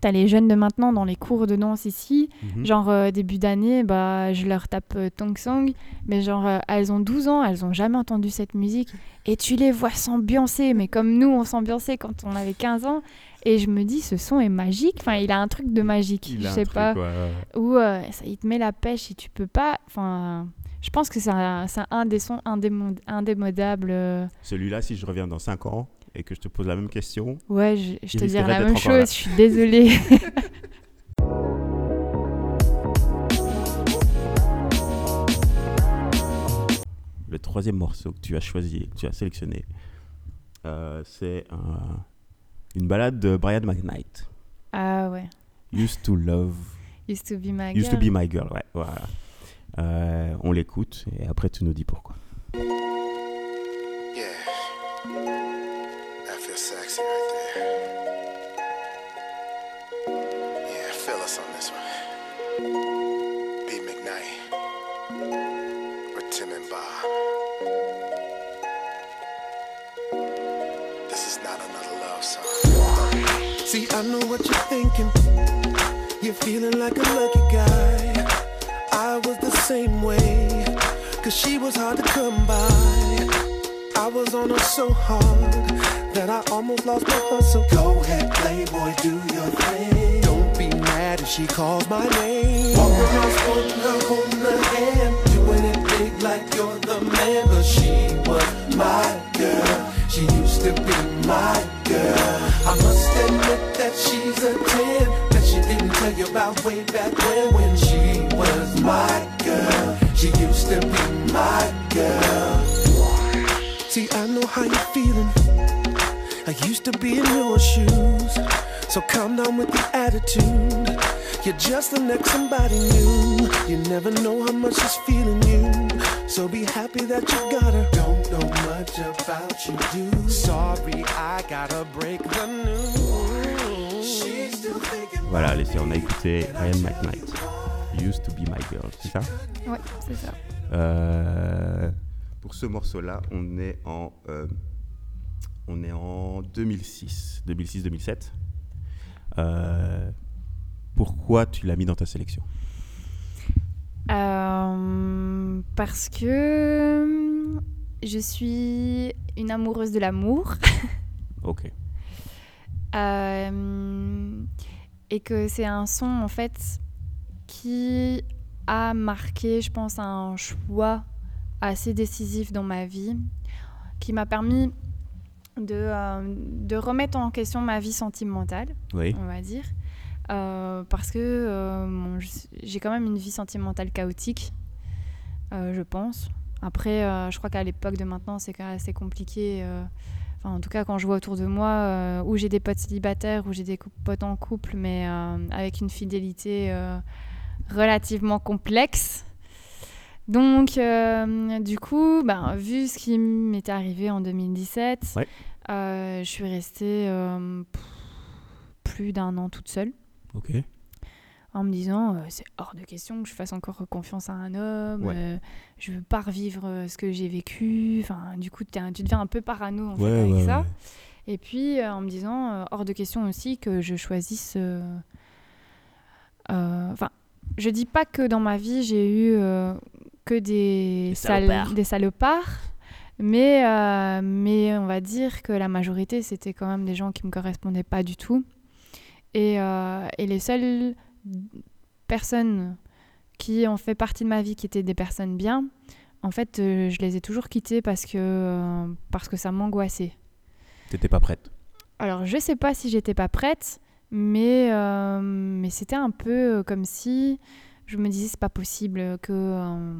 T'as les jeunes de maintenant dans les cours de danse ici. Mhm. Genre, euh, début d'année, bah, je leur tape euh, Tong Song. Mais genre, euh, elles ont 12 ans, elles ont jamais entendu cette musique. Et tu les vois s'ambiancer, mais comme nous, on s'ambiançait quand on avait 15 ans. Et je me dis, ce son est magique. Enfin, il a un truc de magique. Il je sais truc, pas. ouais, ouais. Où euh, ça, il te met la pêche et tu peux pas. Enfin, je pense que c'est un, des sons indémo- indémodables. euh. Celui-là, si je reviens dans 5 ans et que je te pose la même question, Ouais, je, te dirais la même chose. Je suis désolée. le troisième morceau que tu as choisi, que tu as sélectionné, euh, c'est un- une balade de Brian McKnight. ah ouais. Used to love, Used to be my used to girl. be my girl, ouais, voilà. Euh, on l'écoute et après tu nous dis pourquoi. Yeah. Sexy right there. Yeah, on this one. B. McKnight. With Tim and Bob. This is not another love song. See, I know what you're thinking. You're feeling like a lucky guy. I was the same way. Cause she was hard to come by. I was on her so hard that I almost lost my hustle. Go ahead, playboy, do your thing. Don't be mad if she calls my name. Walk around, holding her, holding her hand. Doing it big like you're the man. But she was my girl. She used to be my girl. I must admit that she's a 10 that she didn't tell you about way back when when she was my girl. She used to be my girl. See, I know how you're feeling. I used to be in your shoes. So calm down with the attitude. You're just the next somebody new. You never know how much she's feeling you. So be happy that you got her. Don't know much about you, do. Sorry, I gotta break the news. She's still thinking Voilà, les filles, on a écouté Brian McKnight. Used to be my girl, c'est ça? Ouais, c'est ça. Euh, Pour ce morceau-là, on est en, euh, on est en 2006, 2006-2007. Euh, pourquoi tu l'as mis dans ta sélection? Euh, parce que je suis une amoureuse de l'amour. Ok. Euh, et que c'est un son en fait qui a marqué, je pense, un choix assez décisif dans ma vie, qui m'a permis de, euh, de remettre en question ma vie sentimentale, Oui. on va dire, Euh, parce que euh, bon, j'ai quand même une vie sentimentale chaotique, je pense. Après, je crois qu'à l'époque de maintenant, c'est quand même assez compliqué. Enfin, en tout cas, quand je vois autour de moi, où j'ai des potes célibataires, où j'ai des potes en couple, mais avec une fidélité relativement complexe. Donc, euh, du coup, ben, vu ce qui m'était arrivé en 2017, Ouais. euh, je suis restée euh, plus d'un an toute seule Ok. en me disant c'est hors de question que je fasse encore confiance à un homme, Ouais. je veux pas revivre ce que j'ai vécu. Enfin, du coup, un- tu deviens un peu parano en fait, Ouais, avec ça. Et puis en me disant hors de question aussi que je choisisse. Enfin, je dis pas que dans ma vie j'ai eu que des, Des sal- salopards. des salopards, mais, euh, mais on va dire que la majorité c'était quand même des gens qui me correspondaient pas du tout. Et, euh, et les seules personnes qui ont fait partie de ma vie qui étaient des personnes bien, en fait, euh, je les ai toujours quittées parce que, parce que ça m'angoissait. T'étais pas prête. Alors, je sais pas si j'étais pas prête, mais, mais c'était un peu comme si je me disais c'est pas possible que. euh,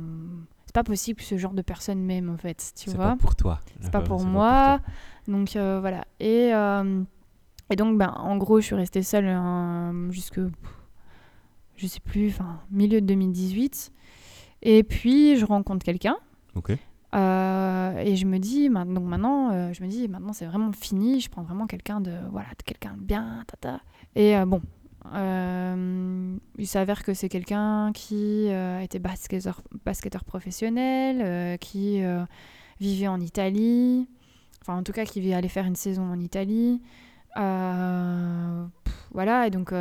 c'est pas possible que ce genre de personne m'aime, en fait, tu C'est vois. pas pour toi. C'est pas Euh, pour moi. Donc euh, voilà. Et, euh, et donc, ben, en gros, je suis restée seule euh, jusque, je sais plus, enfin, milieu de 2018. Et puis, je rencontre quelqu'un. Ok. euh, et je me dis, donc maintenant, euh, je me dis, maintenant c'est vraiment fini. Je prends vraiment quelqu'un de, voilà, quelqu'un de bien, tata. Et euh, bon, euh, il s'avère que c'est quelqu'un qui euh, était basketteur, basketteur professionnel, euh, qui vivait en Italie, enfin en tout cas qui allait faire une saison en Italie. Pff, voilà, et donc.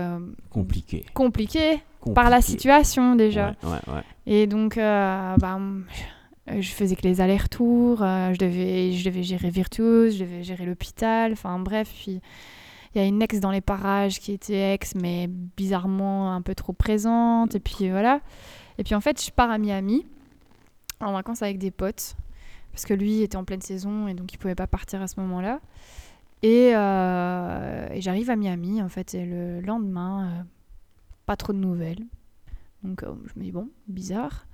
compliqué. compliqué. Par la situation déjà. Ouais, ouais, ouais. Et donc, bah, je faisais que les allers-retours, je, devais, je devais gérer Virtuose, je devais gérer l'hôpital, enfin bref, puis il y a une ex dans les parages qui était ex, mais bizarrement un peu trop présente. Et puis voilà. Et puis en fait, je pars à Miami en vacances avec des potes. Parce que lui était en pleine saison et donc il pouvait pas partir à ce moment-là. Et, euh, j'arrive à Miami en fait. Et le lendemain, euh, pas trop de nouvelles. Donc euh, je me dis bon, bizarre.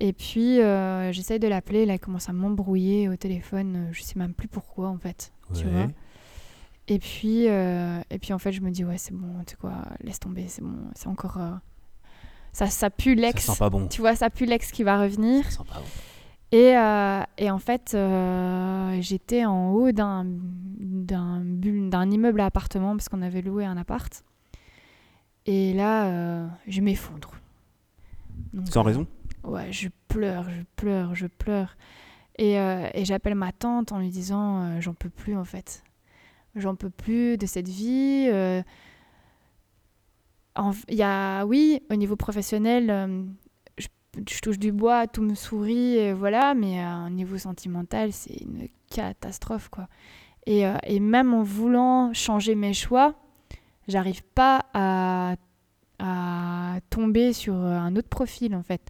Et puis j'essaye de l'appeler. Là, il commence à m'embrouiller au téléphone. je sais même plus pourquoi en fait. Tu vois et puis, euh, et puis en fait, je me dis, ouais, c'est bon, tu sais quoi, laisse tomber, c'est bon, c'est encore. Euh, ça, ça pue l'ex. Ça sent pas bon. Tu vois, ça pue l'ex qui va revenir. Ça sent pas bon. Et, euh, et en fait, j'étais en haut d'un, d'un, d'un immeuble à appartement parce qu'on avait loué un appart. Et là, je m'effondre. Sans raison? Ouais, je pleure, je pleure, je pleure. Et, et j'appelle ma tante en lui disant, j'en peux plus en fait j'en peux plus de cette vie. Euh. Y a, oui, au niveau professionnel, euh, je, touche du bois, tout me sourit, voilà, mais euh, au niveau sentimental, c'est une catastrophe, quoi. Et, et, même en voulant changer mes choix, j'arrive pas à, à, tomber sur un autre profil, en fait.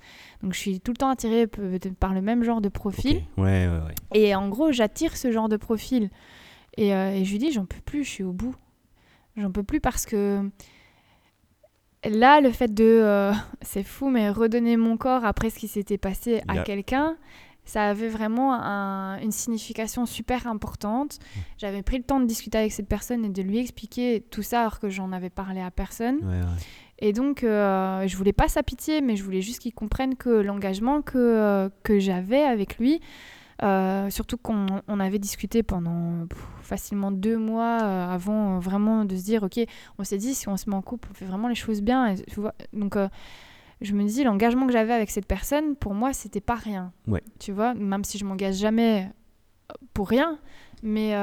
Donc je suis tout le temps attirée par le même genre de profil. Ouais, ouais, ouais. Et en gros, j'attire ce genre de profil. Euh, et, je lui dis, j'en peux plus, je suis au bout. J'en peux plus parce que là, le fait de, euh, c'est fou, mais redonner mon corps après ce qui s'était passé à quelqu'un, ça avait vraiment une signification super importante. Mmh. J'avais pris le temps de discuter avec cette personne et de lui expliquer tout ça alors que j'en avais parlé à personne. Et donc, euh, je voulais pas sa pitié, mais je voulais juste qu'il comprenne que l'engagement que, que j'avais avec lui, euh, surtout qu'on on avait discuté pendant facilement deux mois euh, avant euh, vraiment de se dire, ok, on s'est dit, si on se met en couple, on fait vraiment les choses bien. Et, tu vois Donc, je me dis, l'engagement que j'avais avec cette personne, pour moi, c'était pas rien. Ouais. Tu vois, même si je m'engage jamais pour rien, mais,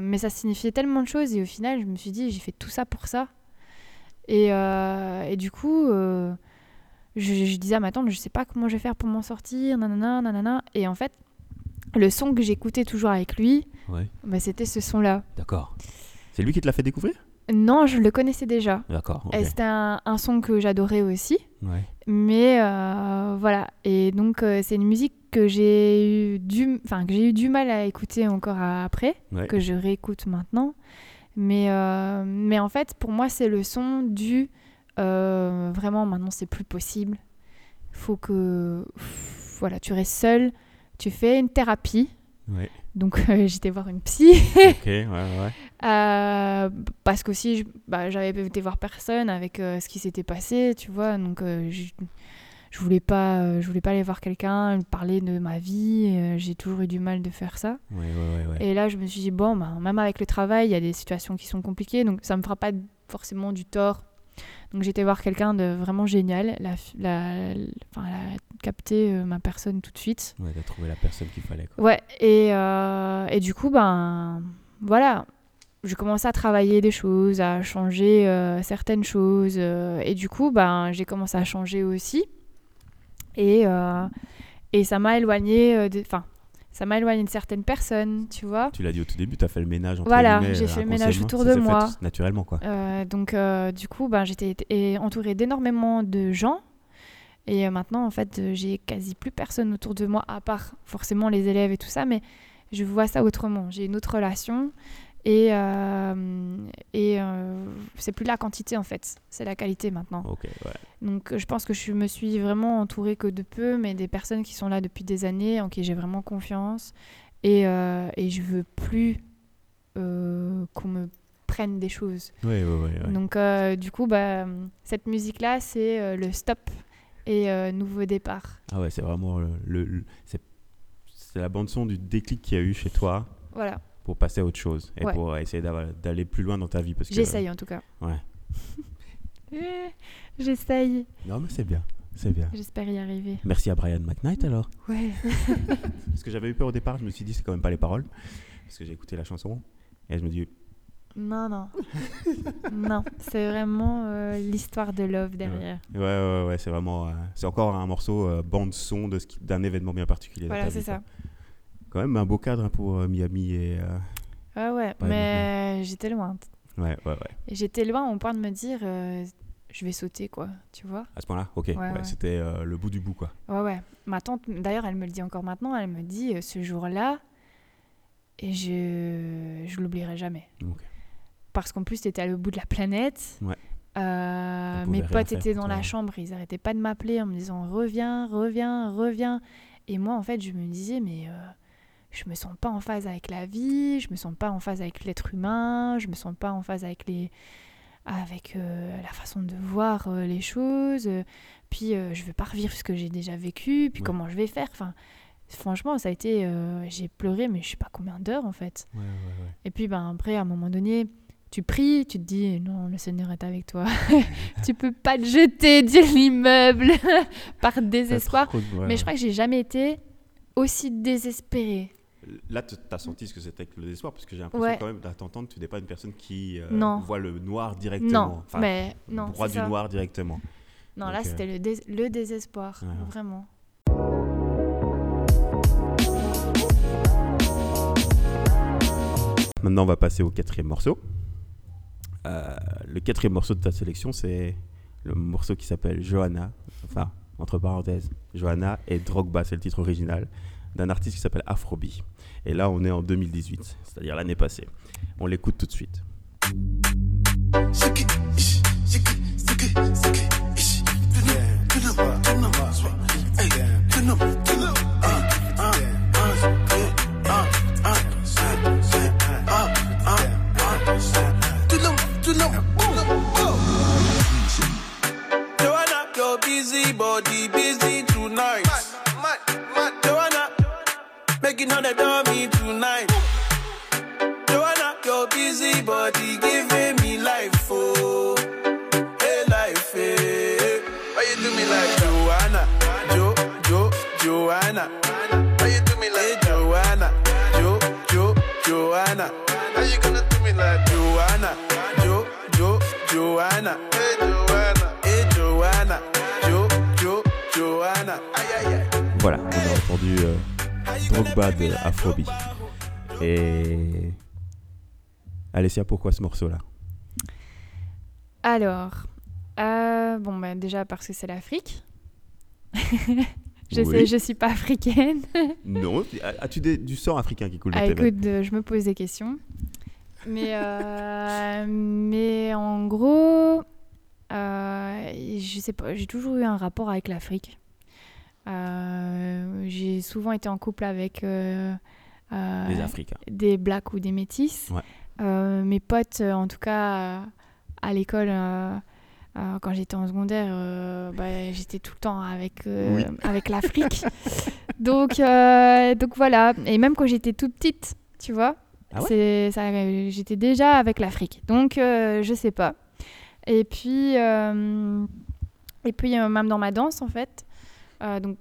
mais ça signifiait tellement de choses. Et au final, je me suis dit, j'ai fait tout ça pour ça. Et, et du coup, je, je, disais à ma tante, je sais pas comment je vais faire pour m'en sortir, nanana, nanana. Et en fait, le son que j'écoutais toujours avec lui, bah, c'était ce son-là. D'accord. C'est lui qui te l'a fait découvrir? Non, je le connaissais déjà. D'accord. C'était un, son que j'adorais aussi. Ouais. Mais euh, voilà. Et donc, euh, c'est une musique que j'ai eu, du, que j'ai eu du mal à écouter encore après, que je réécoute maintenant. Mais, euh, mais en fait, pour moi, c'est le son du vraiment, maintenant, c'est plus possible. Faut que. Voilà, tu restes seul tu fais une thérapie. Donc euh, j'étais voir une psy. ok, ouais, ouais. Euh, parce qu'aussi, bah, j'avais été voir personne avec euh, ce qui s'était passé, tu vois. Donc je, je voulais pas, je voulais pas aller voir quelqu'un, parler de ma vie. J'ai toujours eu du mal de faire ça. Ouais, ouais, Et là, je me suis dit bon, bah, même avec le travail, il y a des situations qui sont compliquées, donc ça me fera pas forcément du tort donc j'étais voir quelqu'un de vraiment génial, la, la, enfin, capté euh, ma personne tout de suite. Ouais, t'as trouvé la personne qu'il fallait. Quoi. Ouais, et, euh, et du coup, ben voilà, j'ai commencé à travailler des choses, à changer euh, certaines choses, et du coup, ben j'ai commencé à changer aussi. Et, et ça m'a éloigné, enfin, ça m'a éloigné de certaines personnes, tu vois. Tu l'as dit au tout début, tu as fait le ménage. Entre voilà, j'ai fait le ménage autour de moi. naturellement, quoi. Euh, donc, euh, du coup, ben, j'étais entourée d'énormément de gens. Et euh, maintenant, en fait, j'ai quasi plus personne autour de moi, à part forcément les élèves et tout ça. Mais je vois ça autrement. J'ai une autre relation. Et, euh, et euh, c'est plus la quantité en fait, c'est la qualité maintenant. Donc je pense que je me suis vraiment entourée que de peu, mais des personnes qui sont là depuis des années, en qui j'ai vraiment confiance. Et, euh, et je veux plus qu'on me prenne des choses. Donc du coup, bah, cette musique-là, c'est le stop et nouveau départ. Ah ouais, c'est vraiment le, le c'est la bande son du déclic qu'il y a eu chez toi. Voilà pour passer à autre chose et pour essayer d'aller plus loin dans ta vie. J'essaye en tout cas. Ouais. J'essaye. Non, mais c'est bien. C'est bien. J'espère y arriver. Merci à Brian McKnight alors. Ouais. parce que j'avais eu peur au départ, je me suis dit c'est quand même pas les paroles. Parce que j'ai écouté la chanson et je me dis Non, non. non, c'est vraiment euh, l'histoire de Love derrière. Ouais, ouais, ouais, c'est vraiment. c'est encore un morceau bande-son d'un événement bien particulier. Voilà, c'est ça. Quand même un beau cadre hein, pour Miami et. ouais, ouais, mais j'étais loin. Ouais, ouais, ouais. J'étais loin au point de me dire je vais sauter, quoi, tu vois. À ce point-là? Ok, ouais, c'était euh, le bout du bout, quoi. Ouais, ouais. Ma tante, d'ailleurs, elle me le dit encore maintenant, elle me dit, euh, ce jour-là, et je je l'oublierai jamais. Parce qu'en plus, c'était à le bout de la planète. Ouais. Euh, mes potes étaient dans la chambre, ils arrêtaient pas de m'appeler en me disant reviens, reviens, reviens. Et moi, en fait, je me disais, mais je me sens pas en phase avec la vie, je me sens pas en phase avec l'être humain, je me sens pas en phase avec les, avec euh, la façon de voir euh, les choses. Euh, puis je veux pas revivre ce que j'ai déjà vécu. Puis comment je vais faire. Enfin, franchement, ça a été. j'ai pleuré, mais je sais pas combien d'heures en fait. Et puis ben, après, à un moment donné, tu pries, tu te dis non, le Seigneur est avec toi. tu peux pas te jeter de l'immeuble par désespoir. Mais je crois que j'ai jamais été aussi désespérée Là, tu as senti ce que c'était que le désespoir, parce que j'ai l'impression quand même, à t'entendre, tu n'es pas une personne qui euh, voit le noir directement. Non, enfin, mais non. Droit du noir directement. Non, là, c'était le, le, désespoir, vraiment. Maintenant, on va passer au quatrième morceau. Euh, le quatrième morceau de ta sélection, c'est le morceau qui s'appelle Johanna. Enfin, entre parenthèses, Johanna et Drogba, c'est le titre original d'un artiste qui s'appelle Afrobi. Et là, on est en 2018, c'est-à-dire l'année passée. On l'écoute tout de suite. Entendu. Euh Drogba de Afrobeat. Et Alessia, pourquoi ce morceau-là? Alors, euh, bon, bah, déjà parce que c'est l'Afrique. je sais, je suis pas africaine. non, as-tu du sang africain qui coule ah, Écoute, euh, je me pose des questions. Mais, euh, mais en gros, je sais pas, j'ai toujours eu un rapport avec l'Afrique. Euh, j'ai souvent été en couple avec euh, euh, des Africains, des blacks ou des métis. mes potes, en tout cas à l'école, quand j'étais en secondaire, bah, j'étais tout le temps avec, avec l'Afrique. donc, donc voilà. Et même quand j'étais toute petite, tu vois, ah j'étais déjà avec l'Afrique. Donc, je sais pas. Et puis, et puis même dans ma danse, en fait, donc,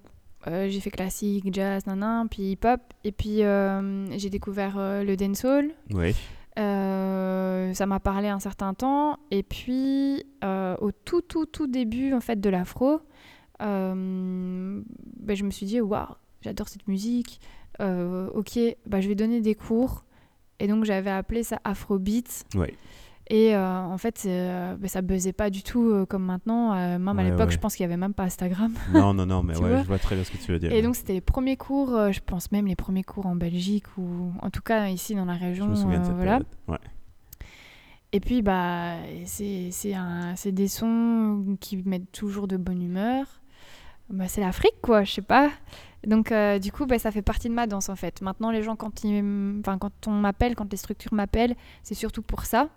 euh, j'ai fait classique, jazz, nanan, puis hip-hop. Et puis, euh, j'ai découvert le dancehall. Oui. ça m'a parlé un certain temps. Et puis, au tout, tout, tout début en fait, de l'afro, ben, je me suis dit, waouh, j'adore cette musique. ok, bah, je vais donner des cours. Et donc, j'avais appelé ça Afrobeat. Et euh, en fait, euh, bah, ça buzzait pas du tout euh, comme maintenant. même à l'époque, je pense qu'il y avait même pas Instagram. Non, non, non, mais ouais, je vois très bien ce que tu veux dire. Et donc, c'était les premiers cours, je pense même les premiers cours en Belgique ou en tout cas ici dans la région. Je me souviens de cette voilà. Et puis, bah, c'est des sons qui mettent toujours de bonne humeur. Bah, c'est l'Afrique, quoi, je sais pas. Donc, euh, du coup, bah, ça fait partie de ma danse, en fait. Maintenant, les gens, quand, ils, enfin, quand on m'appelle, quand les structures m'appellent, c'est surtout pour ça.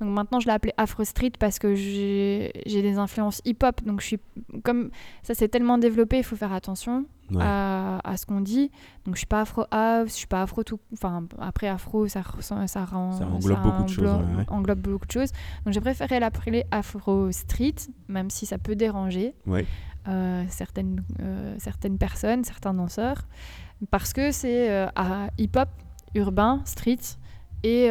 Donc, maintenant, je l'ai appelé Afro Street parce que j'ai des influences hip-hop. Donc, je suis comme ça s'est tellement développé, il faut faire attention à, à, ce qu'on dit. Donc, je suis pas Afro House, je suis pas Afro tout. Enfin, après, Afro, ça, ça, rend, ça englobe beaucoup de choses. englobe beaucoup de choses. Donc, j'ai préféré l'appeler Afro Street, même si ça peut déranger. Ouais. Euh, certaines, euh, certaines personnes, certains danseurs, parce que c'est euh, hip-hop, urbain, street, et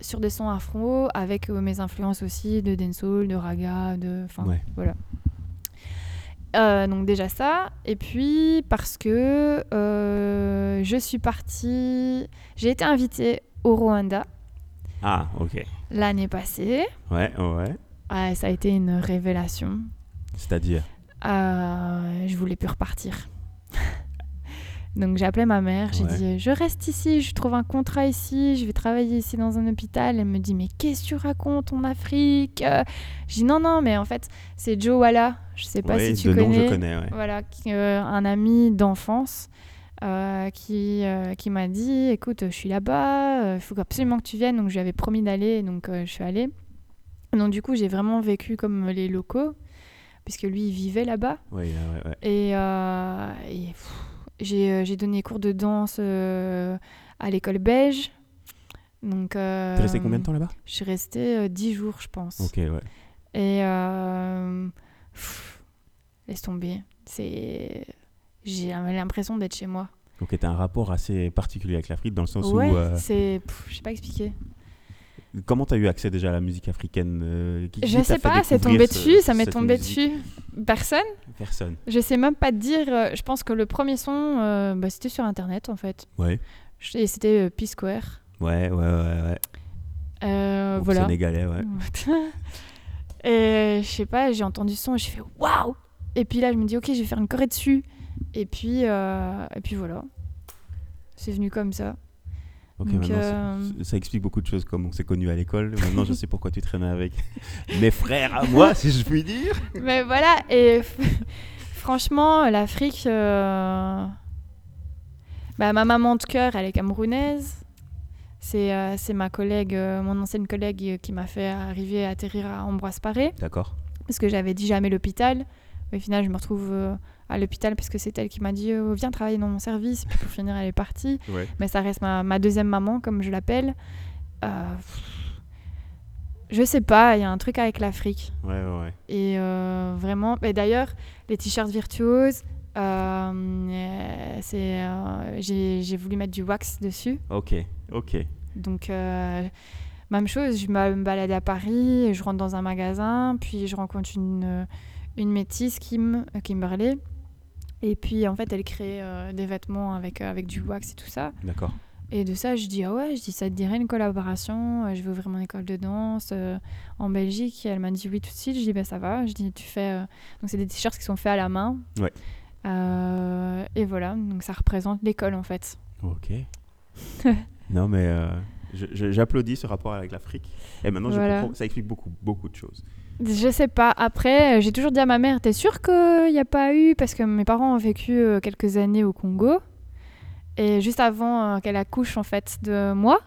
sur des sons afro avec mes influences aussi de dancehall, de raga, de enfin voilà. donc déjà ça, et puis parce que je suis partie, j'ai été invitée au Rwanda. Ah, ok. L'année passée. Ouais, ouais. Ça a été une révélation. C'est-à-dire? Je voulais plus repartir. Donc j'ai appelé ma mère, j'ai dit je reste ici, je trouve un contrat ici, je vais travailler ici dans un hôpital. Elle me dit mais qu'est-ce que tu racontes en Afrique? J'ai dit non non mais en fait c'est Joe Walla, je sais pas si tu connais. je connais Voilà, euh, un ami d'enfance euh, qui, qui m'a dit écoute je suis là-bas, il faut absolument que tu viennes. Donc j'avais promis d'aller, donc je suis allée. Donc du coup j'ai vraiment vécu comme les locaux puisque lui il vivait là-bas. Ouais, ouais, ouais. Et, et euh, j'ai donné cours de danse euh, à l'école belge. Donc, euh, T'es resté combien de temps là-bas? Je suis restée 10 jours, je pense. Ok, ouais. Et laisse tomber. C'est, j'ai l'impression d'être chez moi. Donc, t'as un rapport assez particulier avec l'Afrique dans le sens ouais, où. c'est, je sais pas expliquer. Comment tu as eu accès déjà à la musique africaine euh, qui, Je sais pas, c'est tombé dessus, ça m'est tombé dessus. Personne Personne. Je sais même pas te dire, euh, je pense que le premier son, euh, bah, c'était sur internet en fait. Ouais. Et c'était P-Square. Ouais, ouais, ouais, ouais. Euh, voilà. Sénégalais, ouais. et je sais pas, j'ai entendu son et j'ai fait waouh Et puis là, je me dis, ok, je vais faire une choré dessus. Et puis, et puis voilà. C'est venu comme ça. Ok, maintenant, euh, ça, explique beaucoup de choses, comme on s'est connus à l'école. Maintenant, je sais pourquoi tu traînais avec mes frères à moi, si je puis dire. Mais voilà, et franchement, l'Afrique. Euh, bah, ma maman de cœur, elle est camerounaise. C'est euh, ma collègue, mon ancienne collègue, qui m'a fait arriver à atterrir à Ambroise Paré. D'accord. Parce que j'avais dit jamais l'hôpital. Au final, je me retrouve à l'hôpital parce que c'est elle qui m'a dit oh, viens travailler dans mon service. Puis pour finir, elle est partie. Mais ça reste ma, deuxième maman, comme je l'appelle. Euh, je sais pas, il y a un truc avec l'Afrique. Ouais, ouais, Et euh, vraiment, et d'ailleurs, les t-shirts virtuoses, euh, c'est, j'ai, voulu mettre du wax dessus. Ok, ok. Donc, même chose, je me balade à Paris, je rentre dans un magasin, puis je rencontre une, une métisse, Kim, Kimberley, et puis en fait, elle crée euh, des vêtements avec, euh, avec du wax et tout ça. D'accord. Et de ça, je dis, ah ouais, je dis, ça te dirait une collaboration euh, Je veux ouvrir mon école de danse en Belgique. Et elle m'a dit oui tout de suite. Je dis, bah ça va. Je dis, tu fais. Donc, c'est des t-shirts qui sont faits à la main. Ouais. et voilà, donc ça représente l'école en fait. Ok. non, mais j'applaudis ce rapport avec l'Afrique. Et maintenant, je comprends, ça explique beaucoup, beaucoup de choses. Je sais pas. Après, euh, j'ai toujours dit à ma mère, t'es sûre qu'il n'y a pas eu? Parce que mes parents ont vécu euh, quelques années au Congo. Et juste avant euh, qu'elle accouche, en fait, de moi.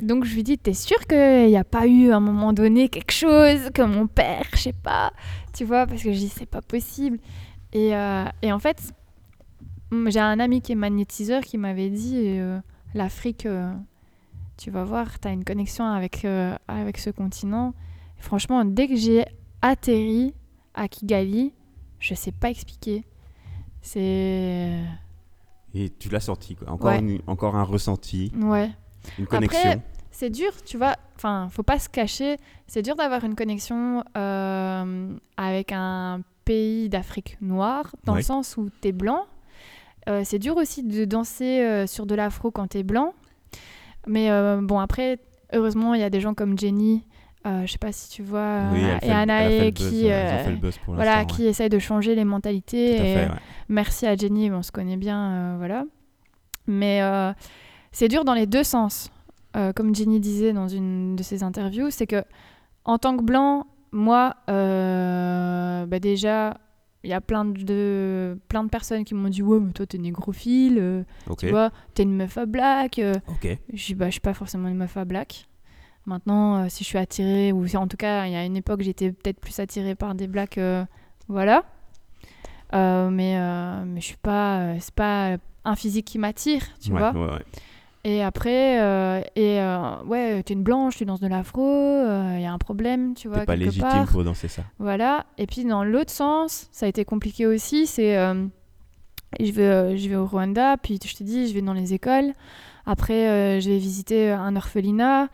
Donc je lui dis, t'es sûre qu'il n'y a pas eu à un moment donné quelque chose que mon père, je sais pas. Tu vois, parce que je dis, c'est pas possible. Et, et, en fait, j'ai un ami qui est magnétiseur qui m'avait dit, l'Afrique, tu vas voir, t'as une connexion avec, avec ce continent franchement, dès que j'ai atterri à Kigali, je sais pas expliquer. C'est. Et tu l'as senti, quoi. Encore, encore un ressenti. Ouais. Une connexion. c'est dur, tu vois. Enfin, faut pas se cacher. C'est dur d'avoir une connexion euh, avec un pays d'Afrique noire, dans le sens où tu es blanc. Euh, c'est dur aussi de danser euh, sur de l'afro quand tu es blanc. Mais bon, après, heureusement, il y a des gens comme Jenny euh, je sais pas si tu vois, et Anae qui, euh, voilà, qui essaye de changer les mentalités. et Merci à Jenny, on se connaît bien, euh, voilà. Mais c'est dur dans les deux sens. comme Jenny disait dans une de ses interviews, c'est que en tant que blanc, moi, bah déjà, il y a plein de, plein de personnes qui m'ont dit Ouais, mais toi, t'es négrophile, tu vois, t'es une meuf à black. Je dis Bah, je suis pas forcément une meuf à black. Maintenant, euh, si je suis attirée, ou en tout cas, il y a une époque, j'étais peut-être plus attirée par des blacks, euh, voilà. Euh, mais, mais je suis pas, c'est pas un physique qui m'attire, tu vois. Et après, et ouais, t'es une blanche, tu danses de l'afro, il y a un problème, tu vois. T'es pas légitime pour danser ça. Voilà. Et puis dans l'autre sens, ça a été compliqué aussi, c'est je vais, je vais au Rwanda, puis je te dis, je vais dans les écoles. Après, je vais visiter un orphelinat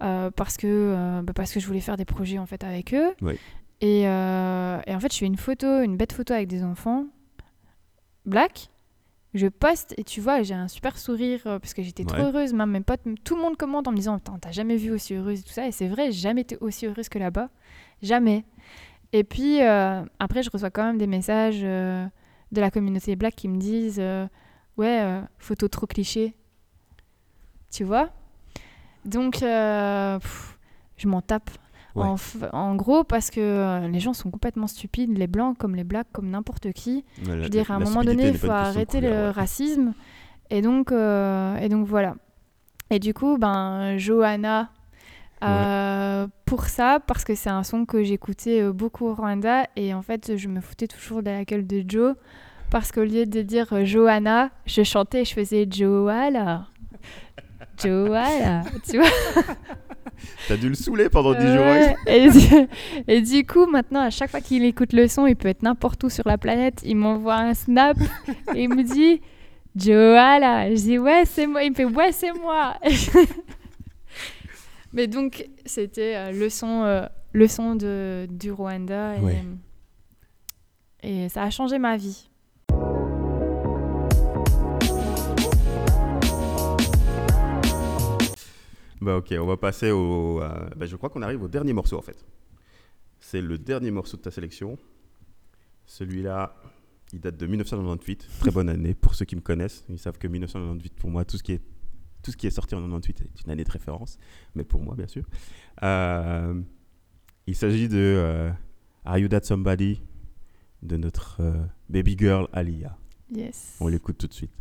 parce, que, bah, parce que je voulais faire des projets en fait avec eux. Et, et, en fait, je fais une photo, une bête photo avec des enfants black je poste et tu vois, j'ai un super sourire euh, parce que j'étais trop heureuse. Même mes potes, tout le monde commente en me disant T'as jamais vu aussi heureuse et tout ça. Et c'est vrai, j'ai jamais été aussi heureuse que là-bas. Jamais. Et puis euh, après, je reçois quand même des messages euh, de la communauté black qui me disent Ouais, photo trop cliché. Tu vois? Donc, je m'en tape. En, gros, parce que euh, les gens sont complètement stupides, les blancs comme les blacks, comme n'importe qui. je veux dire, à un moment donné, il faut arrêter le racisme. Et donc, euh, et donc voilà. Et du coup, ben, Johanna, euh, pour ça, parce que c'est un son que j'écoutais beaucoup au Rwanda, et en fait, je me foutais toujours de la gueule de Joe, parce qu'au lieu de dire Johanna, je chantais je faisais Joala. Joala, tu vois T'as dû le saouler pendant 10 jours. Et du, coup, maintenant, à chaque fois qu'il écoute le son, il peut être n'importe où sur la planète. Il m'envoie un snap et il me dit Joala. Je dis Ouais, c'est moi. Il me fait Ouais, c'est moi. Mais donc, c'était euh, le son, euh, le son de, du Rwanda. et ça a changé ma vie. Bah ok, on va passer au... Euh, bah, je crois qu'on arrive au dernier morceau en fait. C'est le dernier morceau de ta sélection. Celui-là, il date de 1998. Très bonne année pour ceux qui me connaissent. Ils savent que 1998, pour moi, tout ce qui est, tout ce qui est sorti en 98 est une année de référence. Mais pour moi, bien sûr. Euh, il s'agit de euh, Are You That Somebody de notre baby girl Aliyah. Yes. On l'écoute tout de suite.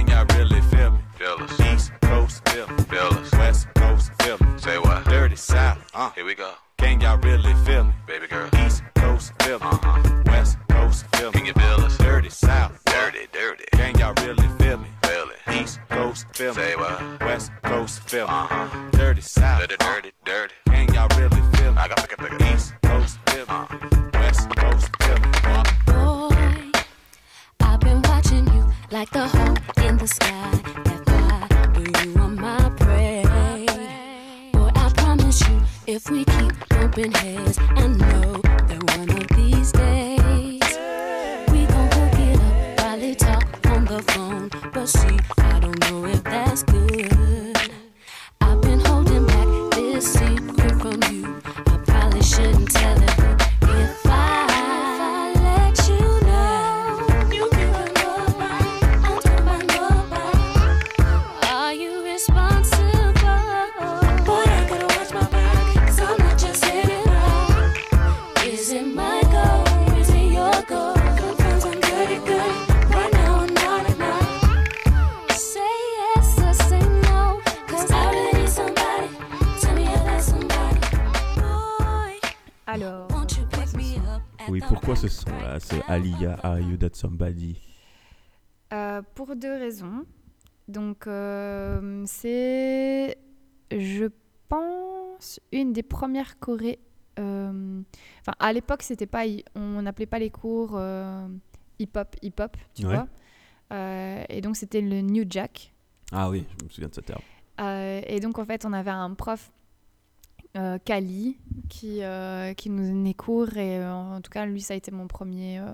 Can y'all really feel me? Feel us. East Coast feel me. Feel us. West Coast feel. Say what? Dirty South. Uh. Here we go. Can y'all really feel me? Baby girl. East Coast feel. Uh-huh. West Coast feel. Can you feel us? Dirty South. Dirty, dirty. Can y'all really feel me? Feel it. East Coast feel me. Say what? West Coast feel me. Uh-huh. Dirty South. Dirty, dirty, dirty. Can y'all really feel me? I got pick it, pick it. East Coast feel me. Uh-huh. West Coast feel me. Boy, I've been watching you like the whole in the sky if we keep bumping heads, and know that one of these days we gon' hook it up while they talk on the phone. But see, Oui, pourquoi ce son-là Ce Aliyah, Are You That Somebody? Euh, pour deux raisons. Donc, euh, c'est, je pense, une des premières chorés. euh, Enfin, à l'époque, c'était pas, on n'appelait pas les cours hip-hop, hip-hop, tu Ouais. vois. Et donc, c'était le New Jack. Ah oui, je me souviens de ce terme. Et donc, en fait, on avait un prof, euh, Kali, qui, euh, qui nous donnait cours. Et euh, en tout cas, lui, ça a été mon premier euh,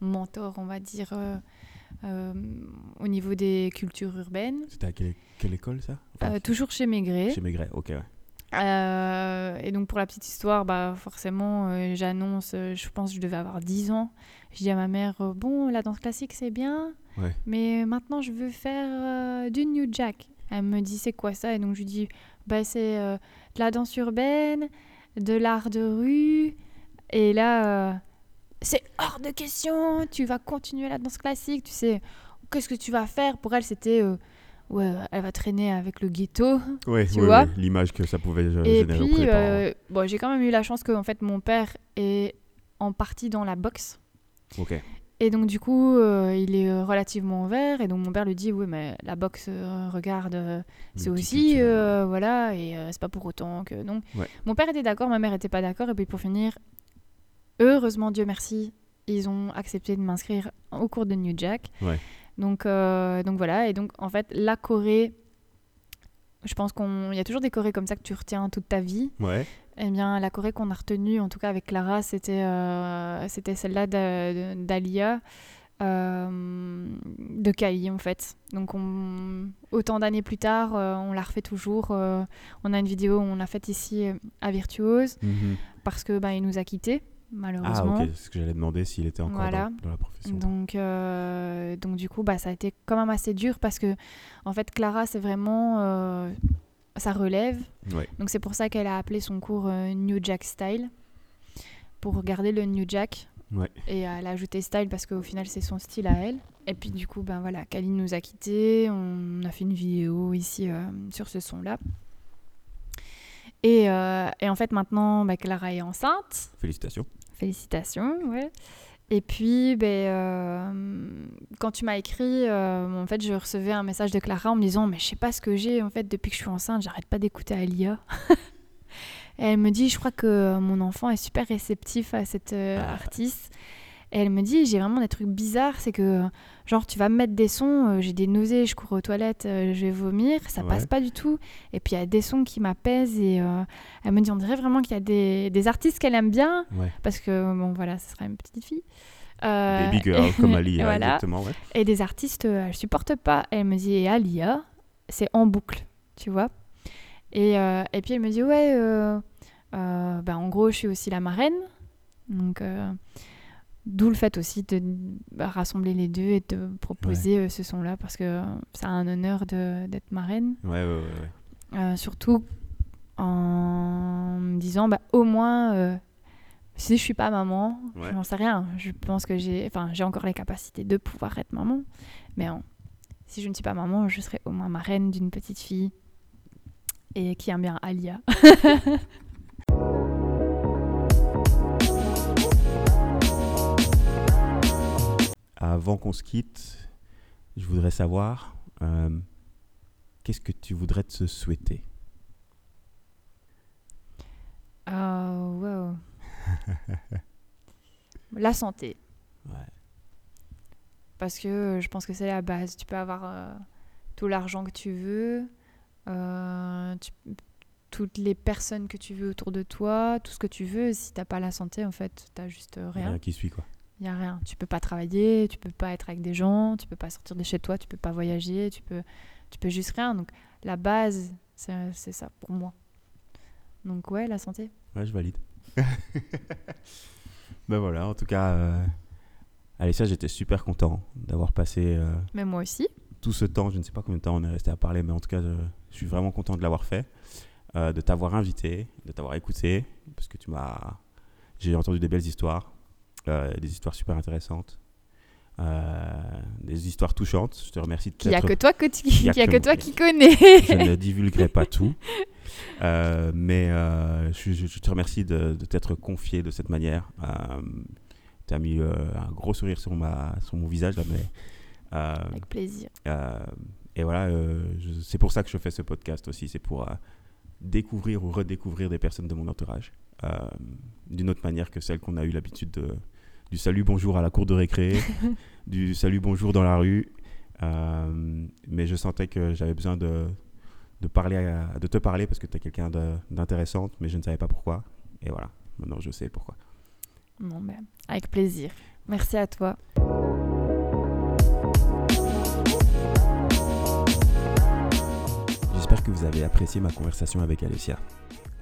mentor, on va dire, euh, au niveau des cultures urbaines. C'était à quelle, quelle école ça? Enfin, toujours chez Maigret. Chez Maigret, ok. ouais. Euh, et donc, pour la petite histoire, bah, forcément, euh, j'annonce, euh, je pense que je devais avoir 10 ans. Je dis à ma mère, bon, la danse classique, c'est bien, Ouais. mais maintenant, je veux faire du New Jack. Elle me dit, c'est quoi ça? Et donc, je lui dis, bah, c'est de la danse urbaine, de l'art de rue. Et là, euh, c'est hors de question, tu vas continuer la danse classique, tu sais, qu'est-ce que tu vas faire? Pour elle, c'était, euh, ouais, elle va traîner avec le ghetto. Ouais, Tu ouais, vois ouais, l'image que ça pouvait euh, Et générer auprès puis, euh, bon, j'ai quand même eu la chance que en fait, mon père est en partie dans la boxe. Ok. Et donc, du coup, euh, il est euh, relativement vert. Et donc, mon père lui dit Oui, mais la boxe, euh, regarde, euh, c'est aussi. Voilà, et c'est pas pour autant que. Donc, Ouais. mon père était d'accord, ma mère était pas d'accord. Et puis, pour finir, heureusement, Dieu merci, ils ont accepté de m'inscrire au cours de New Jack. Ouais. Donc, donc voilà, et donc en fait, la Corée, je pense qu'il y a toujours des Corées comme ça que tu retiens toute ta vie. Ouais. Eh bien, la Corée qu'on a retenue, en tout cas avec Clara, c'était euh, c'était celle-là d'A- d'Alia, euh, de Kali en fait. Donc, on, autant d'années plus tard, euh, on la refait toujours. on a une vidéo, on l'a faite ici à Virtuose, Mhm. parce que bah, il nous a quittés, Ah, malheureusement. ok, c'est ce que j'allais demander s'il était encore Voilà. dans, dans la profession. Donc, donc du coup, bah, ça a été quand même assez dur parce que, en fait, Clara, c'est vraiment sa relève. Ouais. Donc c'est pour ça qu'elle a appelé son cours euh, New Jack Style pour garder le New Jack. Ouais. Et elle a ajouté Style parce qu'au final, c'est son style à elle. Et puis du coup, ben voilà, Kali nous a quittés. On a fait une vidéo ici euh, sur ce son-là. Et, euh, et en fait, maintenant, bah, Clara est enceinte. Félicitations. Félicitations, ouais. Et puis, ben, euh, quand tu m'as écrit, euh, en fait, je recevais un message de Clara en me disant, mais je sais pas ce que j'ai, en fait, depuis que je suis enceinte, j'arrête pas d'écouter Alia. Et elle me dit, je crois que mon enfant est super réceptif à cette euh, Ah. artiste. Et elle me dit, j'ai vraiment des trucs bizarres, c'est que, genre, tu vas me mettre des sons, euh, j'ai des nausées, je cours aux toilettes, euh, je vais vomir, ça Ouais. passe pas du tout. Et puis, il y a des sons qui m'apaisent et euh, elle me dit, on dirait vraiment qu'il y a des, des artistes qu'elle aime bien, Ouais. parce que, bon, voilà, ce sera une petite fille. Baby girl comme Ali, et voilà. exactement. Ouais. Et des artistes, elle supporte pas. Elle me dit, et Alia, c'est en boucle, tu vois. Et, et puis elle me dit, ouais, bah, en gros, je suis aussi la marraine. Donc, d'où le fait aussi de bah, rassembler les deux et de proposer euh, ce son-là, parce que c'est un honneur d'être marraine. Ouais, ouais, ouais, ouais. Euh, surtout en me disant, bah, au moins, euh, si je suis pas maman, Ouais. j'en sais rien. Je pense que j'ai, enfin, j'ai encore les capacités de pouvoir être maman. Mais euh, si je ne suis pas maman, je serai au moins marraine d'une petite fille et qui aime bien Alia. Avant qu'on se quitte, je voudrais savoir euh, qu'est-ce que tu voudrais te souhaiter? Oh, wow. La santé. Ouais. Parce que je pense que c'est la base. Tu peux avoir euh, tout l'argent que tu veux, euh, tu- toutes les personnes que tu veux autour de toi, tout ce que tu veux. Si t'as pas la santé, en fait, t'as juste rien. Rien qui suit, quoi. Il y a rien. Tu peux pas travailler, tu peux pas être avec des gens, tu peux pas sortir de chez toi, tu peux pas voyager, tu peux, tu peux juste rien. Donc la base, c'est ça pour moi. Donc ouais, la santé. Ouais, je valide. ben voilà, en tout cas, euh, Alessia, j'étais super content d'avoir passé euh, Mais moi aussi. tout ce temps. Je ne sais pas combien de temps on est resté à parler, mais en tout cas, je, je suis vraiment content de l'avoir fait, euh, de t'avoir invité, de t'avoir écouté, parce que tu m'as. J'ai entendu des belles histoires, des histoires super intéressantes, euh, des histoires touchantes. Je te remercie de Il y a que toi que tu, Il y a qu'il y a que toi qui connais. je ne divulguerai pas tout. Euh, mais euh, je, te remercie de, de t'être confié de cette manière. tu as mis un gros sourire sur, ma, sur mon visage là, mais, Avec plaisir. et voilà, c'est pour ça que je fais ce podcast aussi. C'est pour découvrir ou redécouvrir des personnes de mon entourage d'une autre manière que celle qu'on a eu l'habitude de, du salut bonjour à la cour de récré, du salut bonjour dans la rue. Euh, mais je sentais que j'avais besoin de, de, parler à- de te parler parce que tu es quelqu'un d'intéressante, mais je ne savais pas pourquoi. Et voilà, maintenant je sais pourquoi. Mais avec plaisir. Merci à toi. J'espère que vous avez apprécié ma conversation avec Alessia.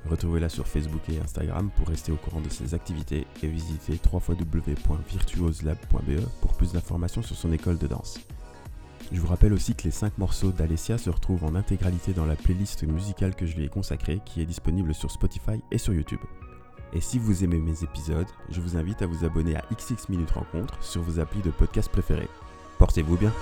Retrouvez-la sur Facebook et Instagram pour rester au courant de ses activités et visitez www.virtuoselab.be pour plus d'informations sur son école de danse. Je vous rappelle aussi que les 5 morceaux d'Alessia se retrouvent en intégralité dans la playlist musicale que je lui ai consacrée qui est disponible sur Spotify et sur YouTube. Et si vous aimez mes épisodes, je vous invite à vous abonner à XX Minutes Rencontre sur vos applis de podcast préférés. Portez-vous bien